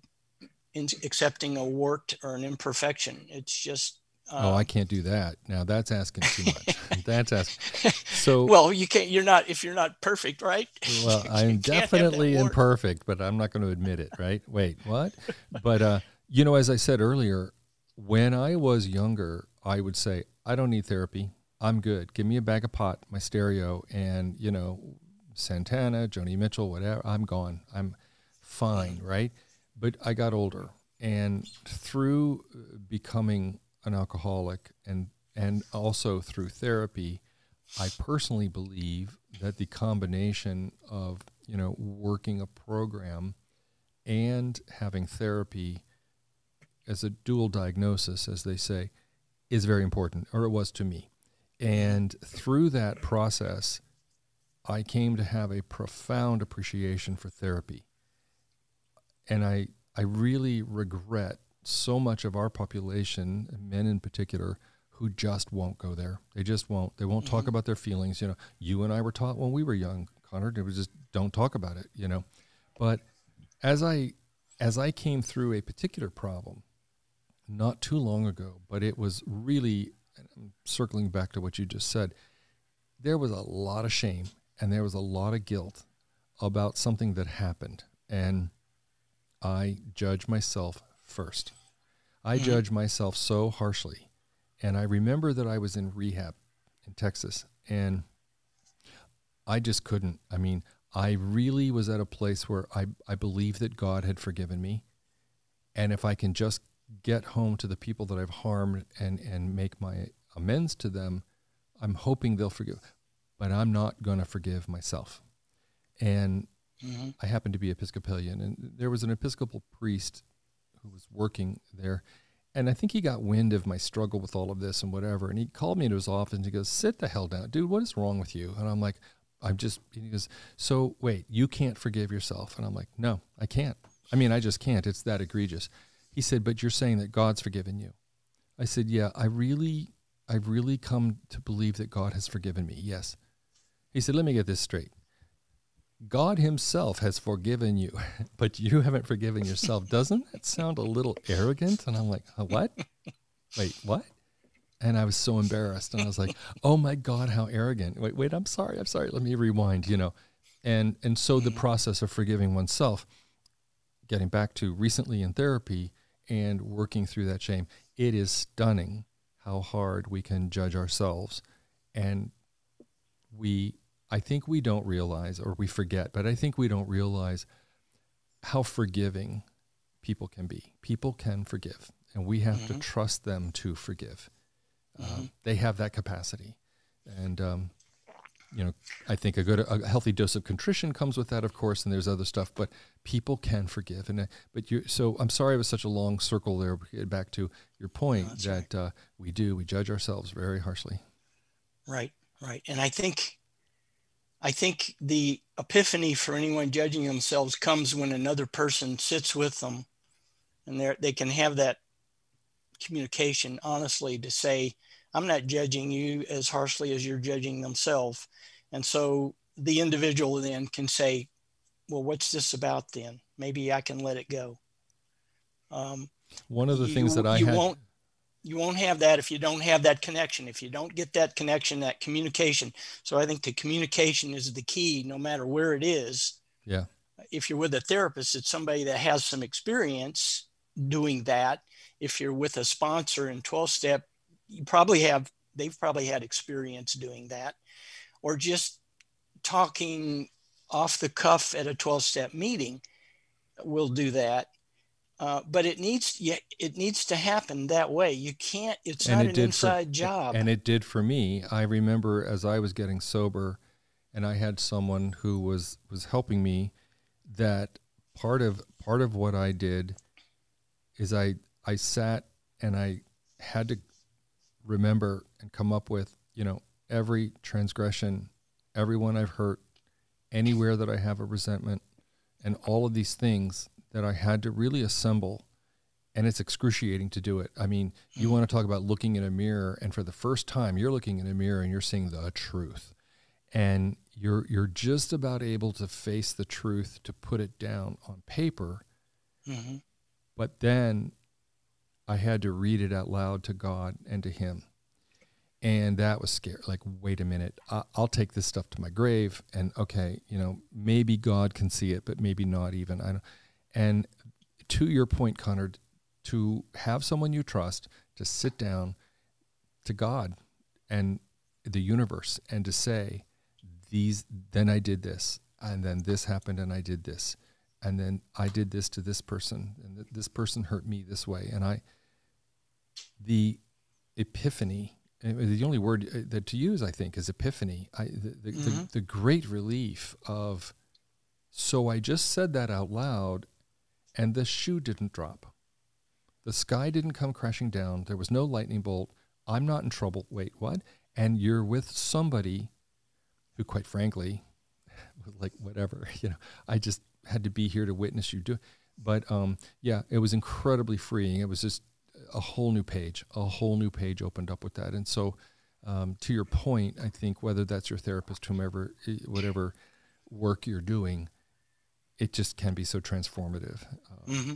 in accepting a warped or an imperfection. It's just
oh,
uh,
I can't do that. Now that's asking too much. [LAUGHS] that's asking. So [LAUGHS]
well you can't you're not if you're not perfect right [LAUGHS]
well, I'm
can't have that
definitely imperfect, but I'm not going to admit it, right? Wait, what? But uh, you know, as I said earlier, when I was younger, I would say, I don't need therapy. I'm good. Give me a bag of pot, my stereo, and you know, Santana, Joni Mitchell, whatever. I'm gone. I'm fine, right? But I got older, and through becoming an alcoholic, and and also through therapy, I personally believe that the combination of you know working a program and having therapy as a dual diagnosis, as they say, is very important, or it was to me. And through that process, I came to have a profound appreciation for therapy. And I, I really regret so much of our population, men in particular, who just won't go there. They just won't. They won't talk mm-hmm. about their feelings. You know, you and I were taught when we were young, Connard, it was just don't talk about it, you know. But as I as I came through a particular problem not too long ago, but it was really and I'm circling back to what you just said, there was a lot of shame and there was a lot of guilt about something that happened. And I judge myself first. I
Mhm.
judge myself so harshly. And I remember that I was in rehab in Texas and I just couldn't. I mean, I really was at a place where I, I believed that God had forgiven me. And if I can just get home to the people that I've harmed and, and make my amends to them, I'm hoping they'll forgive. But I'm not going to forgive myself. And
Mhm.
I happen to be Episcopalian, and there was an Episcopal priest who was working there. And I think he got wind of my struggle with all of this and whatever. And he called me into his office and he goes, Sit the hell down. Dude, what is wrong with you? And I'm like, I'm just, he goes, So wait, you can't forgive yourself? And I'm like, No, I can't. I mean, I just can't. It's that egregious. He said, But you're saying that God's forgiven you. I said, Yeah, I really, I've really come to believe that God has forgiven me. Yes. He said, Let me get this straight. God Himself has forgiven you, [LAUGHS] but you haven't forgiven yourself. Doesn't that sound a little arrogant? And I'm like, uh, what? Wait, what? And I was so embarrassed. And I was like, oh my God, how arrogant. Wait, wait, I'm sorry. I'm sorry. Let me rewind, you know. And and so the process of forgiving oneself, getting back to recently in therapy and working through that shame, it is stunning how hard we can judge ourselves. And we, I think we don't realize, or we forget, but I think we don't realize how forgiving people can be. People can forgive, and we have mm-hmm. to trust them to forgive. Uh, mm-hmm. Uh, they have that capacity. And, um, you know, I think a good, a healthy dose of contrition comes with that, of course, and there's other stuff. But people can forgive, and uh, but you. So I'm sorry it was such a long circle there. Back to your point no, that right. uh, we do we judge ourselves very harshly.
Right, right, and I think, I think the epiphany for anyone judging themselves comes when another person sits with them, and they they can have that communication honestly to say, I'm not judging you as harshly as you're judging themselves. And so the individual then can say, well, what's this about then? Maybe I can let it go. Um,
One of the you, things that I
you
had...
won't you won't have that if you don't have that connection. If you don't get that connection, that communication. So I think the communication is the key, no matter where it is.
Yeah.
If you're with a therapist, it's somebody that has some experience doing that. If you're with a sponsor in 12 step, you probably have they've probably had experience doing that or just talking off the cuff at a 12 step meeting will do that uh, but it needs yeah, it needs to happen that way. You can't it's and not it an inside
for,
job.
and it did for me. I remember as i was getting sober and i had someone who was was helping me that part of part of what i did is i i sat and i had to remember and come up with, you know, every transgression, everyone I've hurt, anywhere that I have a resentment, and all of these things that I had to really assemble. And it's excruciating to do it. I mean, you want to talk about looking in a mirror, and for the first time, you're looking in a mirror and you're seeing the truth. And you're you're just about able to face the truth to put it down on paper. Mm-hmm. But then I had to read it out loud to God and to Him. And that was scary. Like, wait a minute, I'll take this stuff to my grave. And okay, you know, maybe God can see it, but maybe not even. I don't. And to your point, Connard, to have someone you trust to sit down to God and the universe and to say, these, then I did this, and then this happened, and I did this, and then I did this to this person, and this person hurt me this way, and I, the epiphany the only word uh, that to use i think is epiphany I, the, the, mm-hmm. the, the great relief of so i just said that out loud and the shoe didn't drop. The sky didn't come crashing down. There was no lightning bolt. I'm not in trouble. Wait what? And you're with somebody who quite frankly was [LAUGHS] like whatever [LAUGHS] you know i just had to be here to witness you do it. but um yeah it was incredibly freeing. It was just a whole new page, a whole new page opened up with that. And so, um, to your point, I think whether that's your therapist, whomever, whatever work you're doing, it just can be so transformative.
Uh, mm-hmm.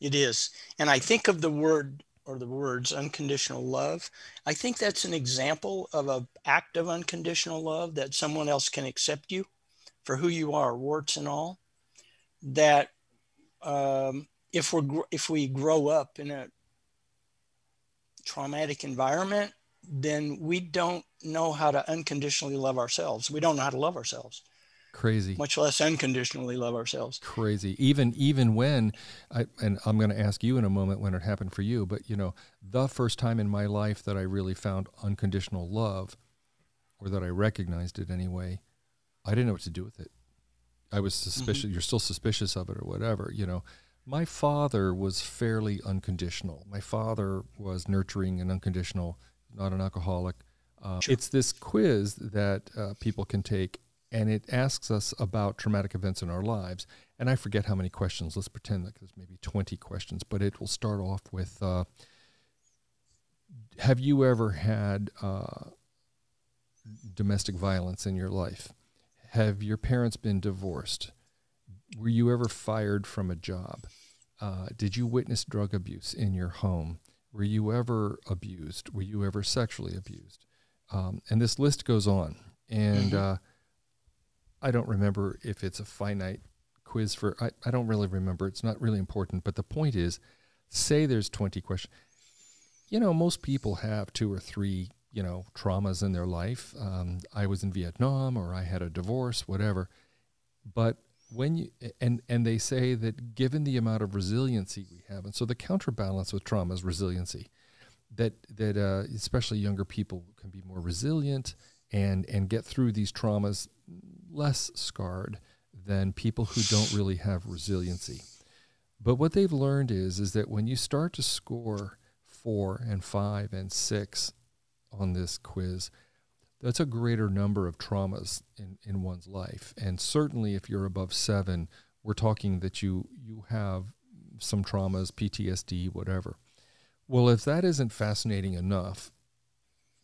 It is. And I think of the word or the words unconditional love. I think that's an example of an act of unconditional love that someone else can accept you for who you are, warts and all. That um, if we're if we grow up in a traumatic environment, then we don't know how to unconditionally love ourselves. We don't know how to love ourselves.
Crazy.
Much less unconditionally love ourselves.
Crazy. Even even when I and I'm going to ask you in a moment when it happened for you, but you know, the first time in my life that I really found unconditional love or that I recognized it anyway, I didn't know what to do with it. I was suspicious. Mm-hmm. You're still suspicious of it or whatever, you know. My father was fairly unconditional. My father was nurturing and unconditional, not an alcoholic. Uh, sure. It's this quiz that uh, people can take, and it asks us about traumatic events in our lives. And I forget how many questions. Let's pretend that there's maybe 20 questions, but it will start off with uh, Have you ever had uh, domestic violence in your life? Have your parents been divorced? were you ever fired from a job? Uh, did you witness drug abuse in your home? Were you ever abused? Were you ever sexually abused? Um, and this list goes on. And mm-hmm. I don't remember if it's a finite quiz for, I, I don't really remember. It's not really important. But the point is say there's 20 questions. you know, most people have two or three, you know, traumas in their life. Um, I was in Vietnam or I had a divorce, whatever. But when you and and they say that given the amount of resiliency we have, and so the counterbalance with trauma is resiliency. That that uh, especially younger people can be more resilient and and get through these traumas less scarred than people who don't really have resiliency. But what they've learned is is that when you start to score four and five and six on this quiz, that's a greater number of traumas in, in one's life. And certainly if you're above seven, we're talking that you you have some traumas, PTSD, whatever. Well, if that isn't fascinating enough,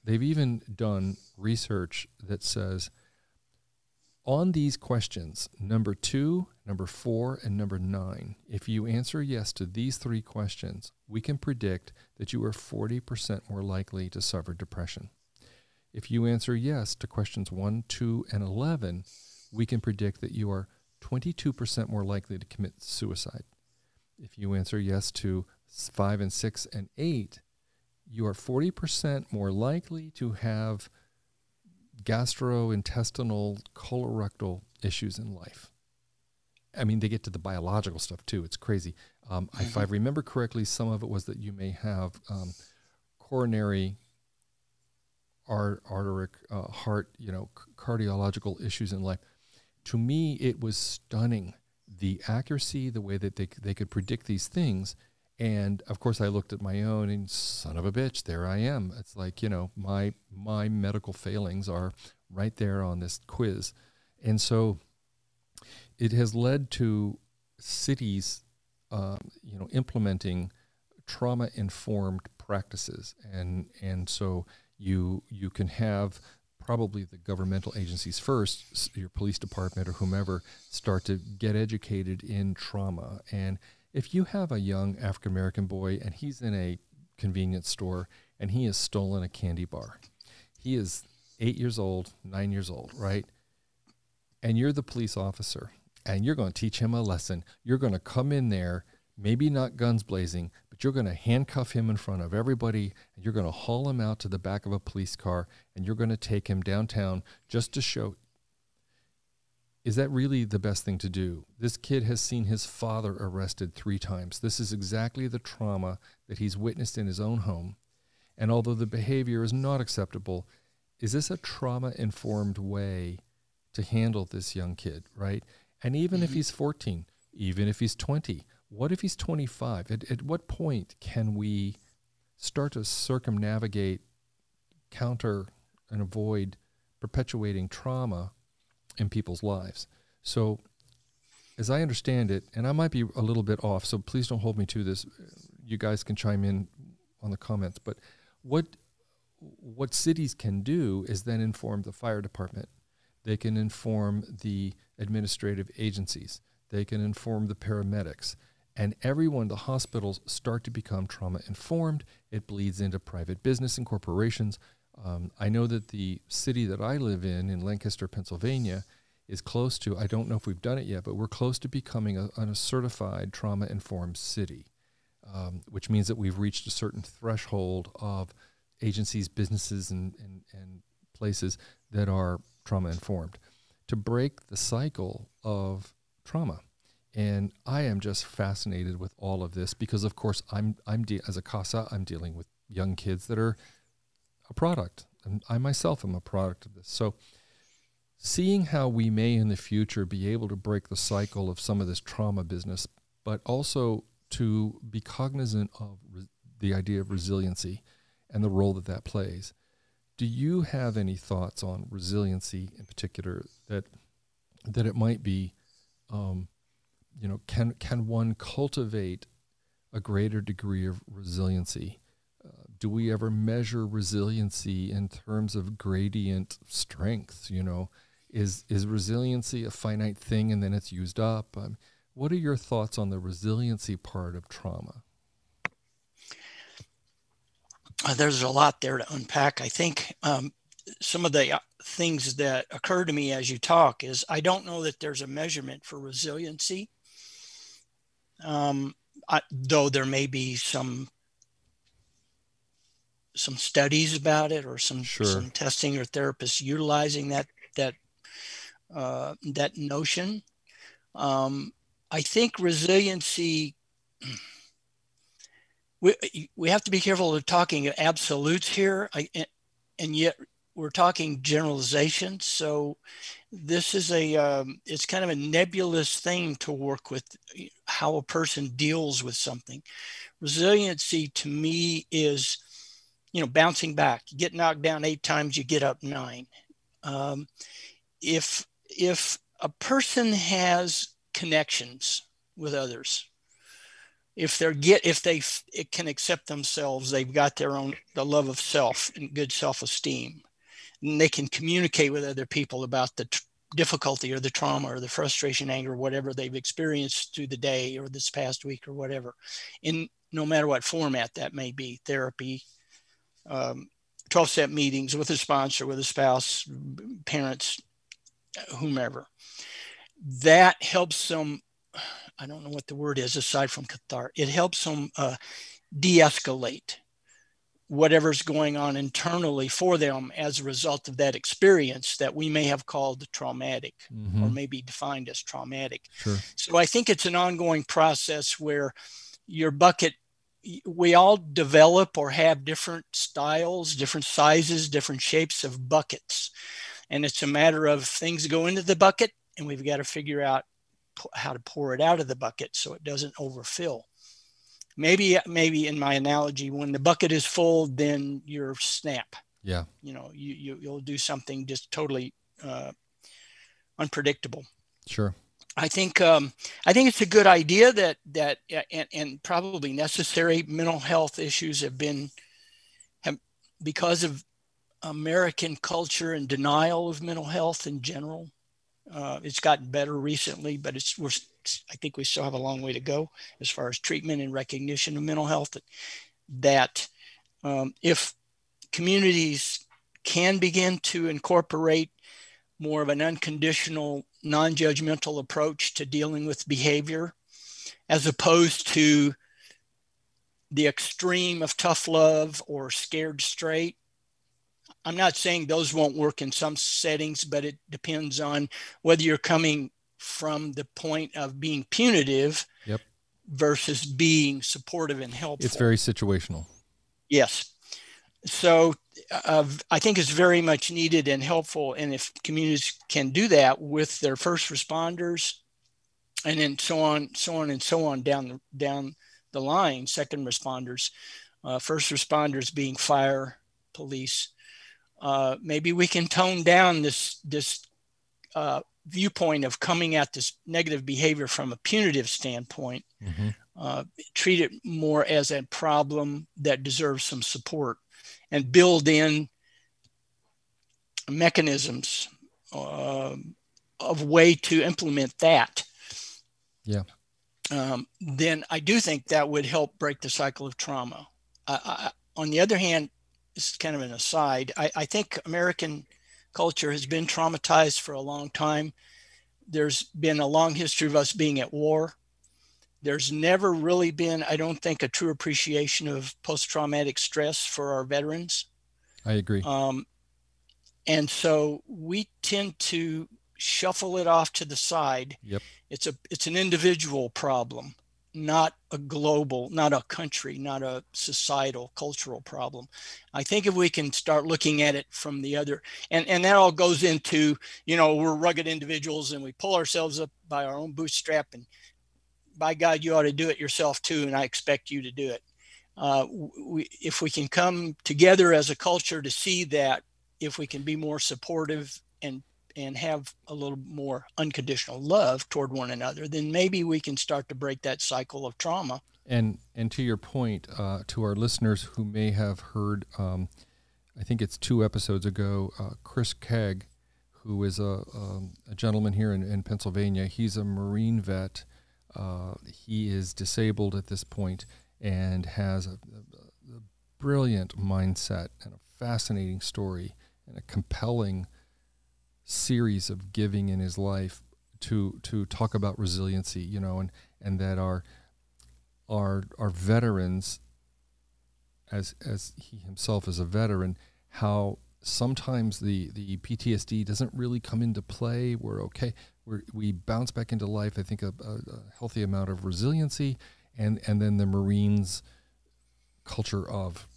they've even done research that says on these questions, number two, number four, and number nine, if you answer yes to these three questions, we can predict that you are 40% more likely to suffer depression. If you answer yes to questions one, two, and 11, we can predict that you are 22% more likely to commit suicide. If you answer yes to five and six and eight, you are 40% more likely to have gastrointestinal, colorectal issues in life. I mean, they get to the biological stuff too. It's crazy. Um, mm-hmm. If I remember correctly, some of it was that you may have um, coronary art, arteric, uh, heart, you know, c- cardiological issues in life. To me, it was stunning the accuracy, the way that they they could predict these things, and of course, I looked at my own, and son of a bitch, there I am. It's like you know, my my medical failings are right there on this quiz, and so it has led to cities, uh, you know, implementing trauma informed practices, and and so you you can have probably the governmental agencies first, your police department or whomever, start to get educated in trauma. And if you have a young African American boy and he's in a convenience store and he has stolen a candy bar, he is eight years old, nine years old, right? And you're the police officer and you're going to teach him a lesson. You're going to come in there, maybe not guns blazing, but you're going to handcuff him in front of everybody and you're going to haul him out to the back of a police car and you're going to take him downtown just to show is that really the best thing to do? This kid has seen his father arrested three times. This is exactly the trauma that he's witnessed in his own home. And although the behavior is not acceptable, is this a trauma informed way to handle this young kid, right? And even mm-hmm. if he's 14, even if he's 20, what if he's 25? At, at what point can we start to circumnavigate, counter, and avoid perpetuating trauma in people's lives. So, as I understand it, and I might be a little bit off, so please don't hold me to this. You guys can chime in on the comments. But what what cities can do is then inform the fire department. They can inform the administrative agencies. They can inform the paramedics. And everyone, the hospitals, start to become trauma informed. It bleeds into private business and corporations. Um, I know that the city that I live in, in Lancaster, Pennsylvania, is close to, I don't know if we've done it yet, but we're close to becoming a, a certified trauma informed city, um, which means that we've reached a certain threshold of agencies, businesses, and, and, and places that are trauma informed to break the cycle of trauma. And I am just fascinated with all of this because, of course, I'm I'm de- as a CASA, I'm dealing with young kids that are a product. And I myself am a product of this. So, seeing how we may in the future be able to break the cycle of some of this trauma business, but also to be cognizant of re- the idea of resiliency and the role that that plays. Do you have any thoughts on resiliency in particular that that it might be, um, you know, can can one cultivate a greater degree of resiliency do we ever measure resiliency in terms of gradient strength? You know, is is resiliency a finite thing and then it's used up? Um, what are your thoughts on the resiliency part of trauma?
Uh, there's a lot there to unpack. I think um, some of the uh, things that occur to me as you talk is I don't know that there's a measurement for resiliency. Um, I, though there may be some some studies about it or some
Sure.
some testing or therapists utilizing that that uh, that notion. Um, I think resiliency. [CLEARS THROAT] We, we have to be careful of talking absolutes here, I, and yet we're talking generalizations. So this is a um, it's kind of a nebulous thing to work with how a person deals with something. Resiliency to me is you know bouncing back. You get knocked down eight times, you get up nine. Um, if if a person has connections with others if they're get if they it can accept themselves they've got their own the love of self and good self-esteem and they can communicate with other people about the t- difficulty or the trauma or the frustration anger whatever they've experienced through the day or this past week or whatever in no matter what format that may be therapy um, 12 step meetings with a sponsor with a spouse parents whomever that helps them i don't know what the word is aside from cathar it helps them uh, de-escalate whatever's going on internally for them as a result of that experience that we may have called traumatic
Mhm.
or maybe defined as traumatic
Sure.
so I think it's an ongoing process where your bucket, we all develop or have different styles, different sizes, different shapes of buckets. And it's a matter of things go into the bucket and we've got to figure out how to pour it out of the bucket so it doesn't overfill. Maybe, maybe in my analogy, when the bucket is full, then you're snap
Yeah.
you know you, you you'll do something just totally uh, unpredictable
Sure.
I think um, i think it's a good idea that that and, and probably necessary. Mental health issues have been have because of american culture and denial of mental health in general uh, it's gotten better recently but it's we're i think we still have a long way to go as far as treatment and recognition of mental health that um, if communities can begin to incorporate more of an unconditional, non judgmental approach to dealing with behavior, as opposed to the extreme of tough love or scared straight. I'm not saying those won't work in some settings, but it depends on whether you're coming from the point of being punitive
Yep.
versus being supportive and helpful.
It's very situational.
Yes. So uh, I think is very much needed and helpful. And if communities can do that with their first responders, and then so on, so on, and so on down the down the line, second responders, uh, first responders being fire, police. Uh, maybe we can tone down this this uh, viewpoint of coming at this negative behavior from a punitive standpoint
Mhm.
uh, treat it more as a problem that deserves some support and build in mechanisms uh, of way to implement that.
Yeah.
um, then i do think that would help break the cycle of trauma. I, I, on the other hand this is kind of an aside I, I think american culture has been traumatized for a long time. There's been a long history of us being at war there's never really been, I don't think, a true appreciation of post traumatic stress for our veterans.
I agree.
Um, and so we tend to shuffle it off to the side.
Yep.
It's a it's an individual problem, not a global, not a country, not a societal, cultural problem. I think if we can start looking at it from the other, and and that all goes into you know we're rugged individuals and we pull ourselves up by our own bootstrap and by God, you ought to do it yourself too, and I expect you to do it. Uh, we, if we can come together as a culture to see that, if we can be more supportive and and have a little more unconditional love toward one another, then maybe we can start to break that cycle of trauma.
And and to your point, uh, to our listeners who may have heard, um, I think it's two episodes ago, uh, Chris Kegg, who is a, um, a gentleman here in, in Pennsylvania. He's a Marine vet. Uh, he is disabled at this point and has a, a, a brilliant mindset and a fascinating story and a compelling series of giving in his life to to talk about resiliency, you know, and and that our our our veterans as as he himself is a veteran, how sometimes the the PTSD doesn't really come into play. We're okay. We we bounce back into life. I think a, a, a, healthy amount of resiliency, and and then the Marines culture of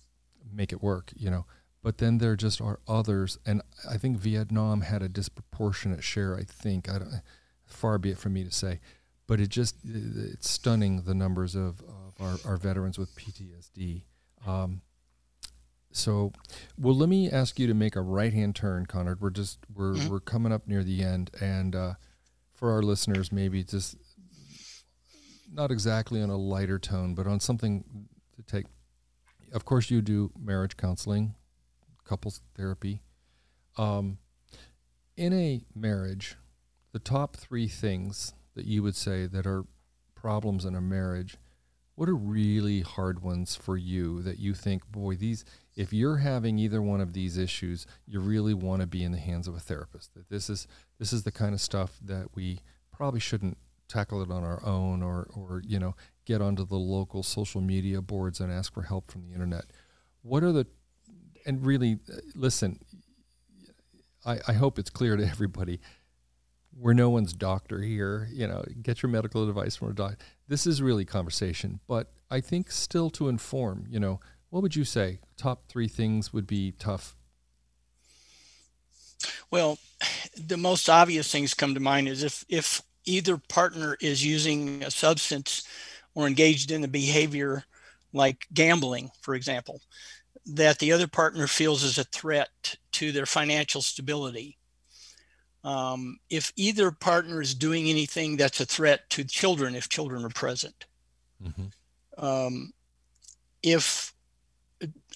make it work. You know, but then there just are others, and I think Vietnam had a disproportionate share. I think I don't. Far be it from me to say, but it just it's stunning the numbers of, of our, our veterans with PTSD. Um, so, well, let me ask you to make a right hand turn, Connard. We're just we're mm-hmm. we're coming up near the end, and uh, for our listeners, maybe just not exactly on a lighter tone, but on something to take. Of course, you do marriage counseling, couples therapy. Um, in a marriage, the top three things that you would say that are problems in a marriage what are really hard ones for you that you think boy these if you're having either one of these issues, you really want to be in the hands of a therapist. That this is this is the kind of stuff that we probably shouldn't tackle it on our own or or you know get onto the local social media boards and ask for help from the internet. What are the and really uh, listen, I, I hope it's clear to everybody. We're no one's doctor here. You know, get your medical advice from a doctor. This is really conversation, but I think still to inform. You know, what would you say? Top three things would be tough.
Well, the most obvious things come to mind is if if either partner is using a substance or engaged in a behavior like gambling, for example, that the other partner feels as a threat to their financial stability. Um, if either partner is doing anything that's a threat to children, if children are present. Mm-hmm. Um, if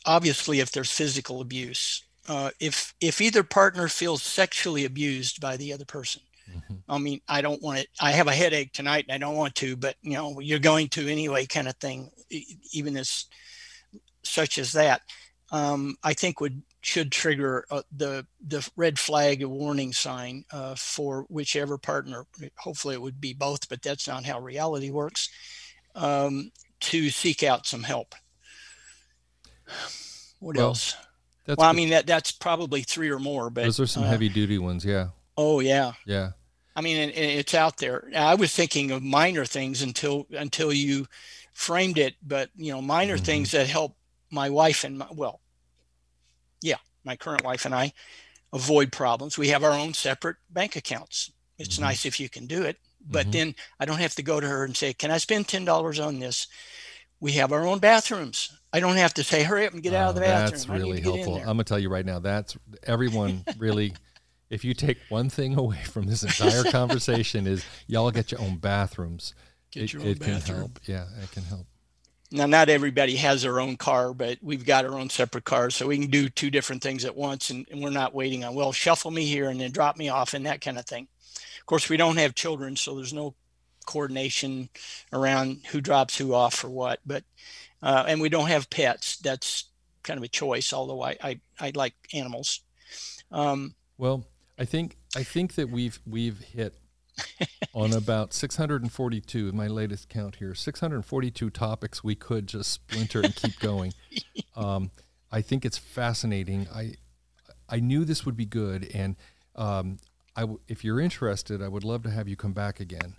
obviously if there's physical abuse uh, if if either partner feels sexually abused by the other person mm-hmm. i mean i don't want it i have a headache tonight and i don't want to but you know you're going to anyway kind of thing even as such as that um, i think would should trigger uh, the the red flag a warning sign uh, for whichever partner hopefully it would be both but that's not how reality works um, to seek out some help what well, else? well, good. I mean that that's probably three or more, but
those are some uh, heavy duty ones. Yeah.
Oh yeah.
Yeah.
I mean, it's out there. I was thinking of minor things until until you framed it, but you know, minor mm-hmm. things that help my wife and my, well, yeah, my current wife and I avoid problems. We have our own separate bank accounts. It's mm-hmm. nice if you can do it, but mm-hmm. then I don't have to go to her and say, "Can I spend ten dollars on this?" We have our own bathrooms. I don't have to say, hurry up and get out of the bathroom.
That's really helpful. I'm going to tell you right now, that's everyone really, [LAUGHS] if you take one thing away from this entire conversation is y'all get your own bathrooms.
Get it,
your
own
it
bathroom.
can help. Yeah, it can help.
Now, not everybody has their own car, but we've got our own separate cars, so we can do two different things at once, and, and we're not waiting on, well, shuffle me here and then drop me off and that kind of thing. Of course, we don't have children, so there's no coordination around who drops who off or what. But uh, and we don't have pets. That's kind of a choice. Although I I, I like animals.
Um, well, I think I think that we've we've hit on about 642 my latest count here 642 topics we could just splinter and keep going. [LAUGHS] Um, i think it's fascinating. I i knew this would be good and um, I w- if you're interested i would love to have you come back again.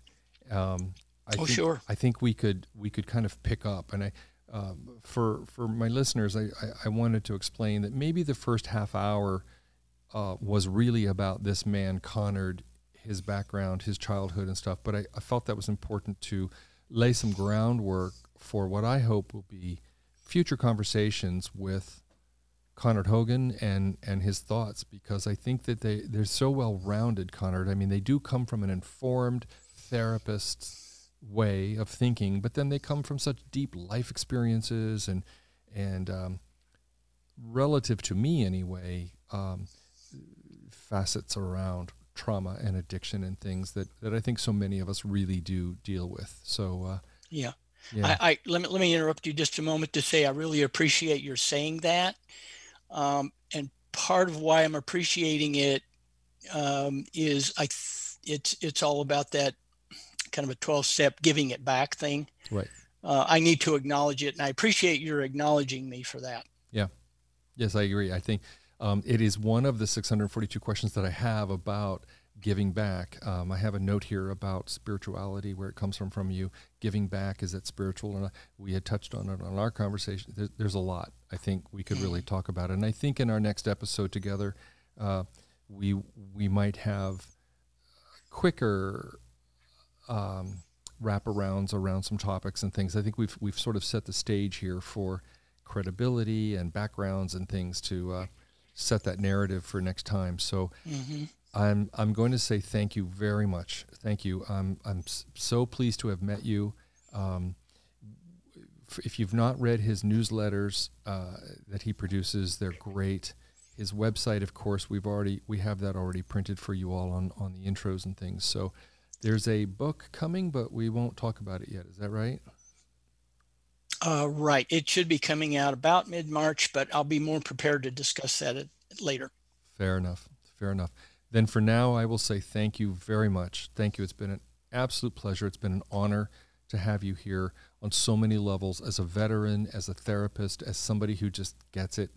Um,
I oh, think, sure.
I think we could we could kind of pick up, and I um, for for my listeners, I, I, I, wanted to explain that maybe the first half hour uh, was really about this man Connard, his background, his childhood, and stuff. But I, I felt that was important to lay some groundwork for what I hope will be future conversations with Connard Hogan and and his thoughts because I think that they they're so well rounded, Connard. I mean, they do come from an informed therapist's way of thinking, but then they come from such deep life experiences and and um, relative to me anyway, um, facets around trauma and addiction and things that, that I think so many of us really do deal with. So uh,
yeah. Yeah. I, I, let me let me interrupt you just a moment to say I really appreciate your saying that, um, and part of why I'm appreciating it um, is I th- it's it's all about that kind of a 12 step giving it back thing.
Right.
uh, I need to acknowledge it, and I appreciate your acknowledging me for that.
Yeah, yes, I agree. I think um, it is one of the 642 questions that I have about giving back. Um, I have a note here about spirituality, where it comes from from you. Giving back is that spiritual, and we had touched on it on our conversation. There, there's a lot I think we could really talk about, and I think in our next episode together, uh, we we might have quicker um, wraparounds around some topics and things. I think we've we've sort of set the stage here for credibility and backgrounds and things to uh, set that narrative for next time. So. Mm-hmm. I'm I'm going to say thank you very much. Thank you. I'm I'm so pleased to have met you. Um, if you've not read his newsletters uh, that he produces, they're great. His website, of course, we've already we have that already printed for you all on on the intros and things. So there's a book coming, but we won't talk about it yet. Is that right?
Uh, right. It should be coming out about mid March, but I'll be more prepared to discuss that later.
Fair enough. Fair enough. Then for now, I will say thank you very much. Thank you. It's been an absolute pleasure. It's been an honor to have you here on so many levels as a veteran, as a therapist, as somebody who just gets it.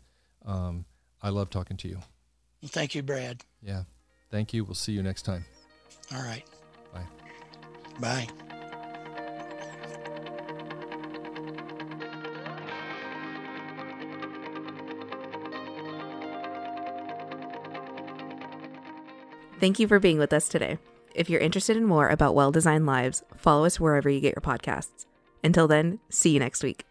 Um, I love talking to you.
Well, thank you, Brad.
Yeah. Thank you. We'll see you next time.
All right.
Bye.
Bye.
Thank you for being with us today. If you're interested in more about well designed lives, follow us wherever you get your podcasts. Until then, see you next week.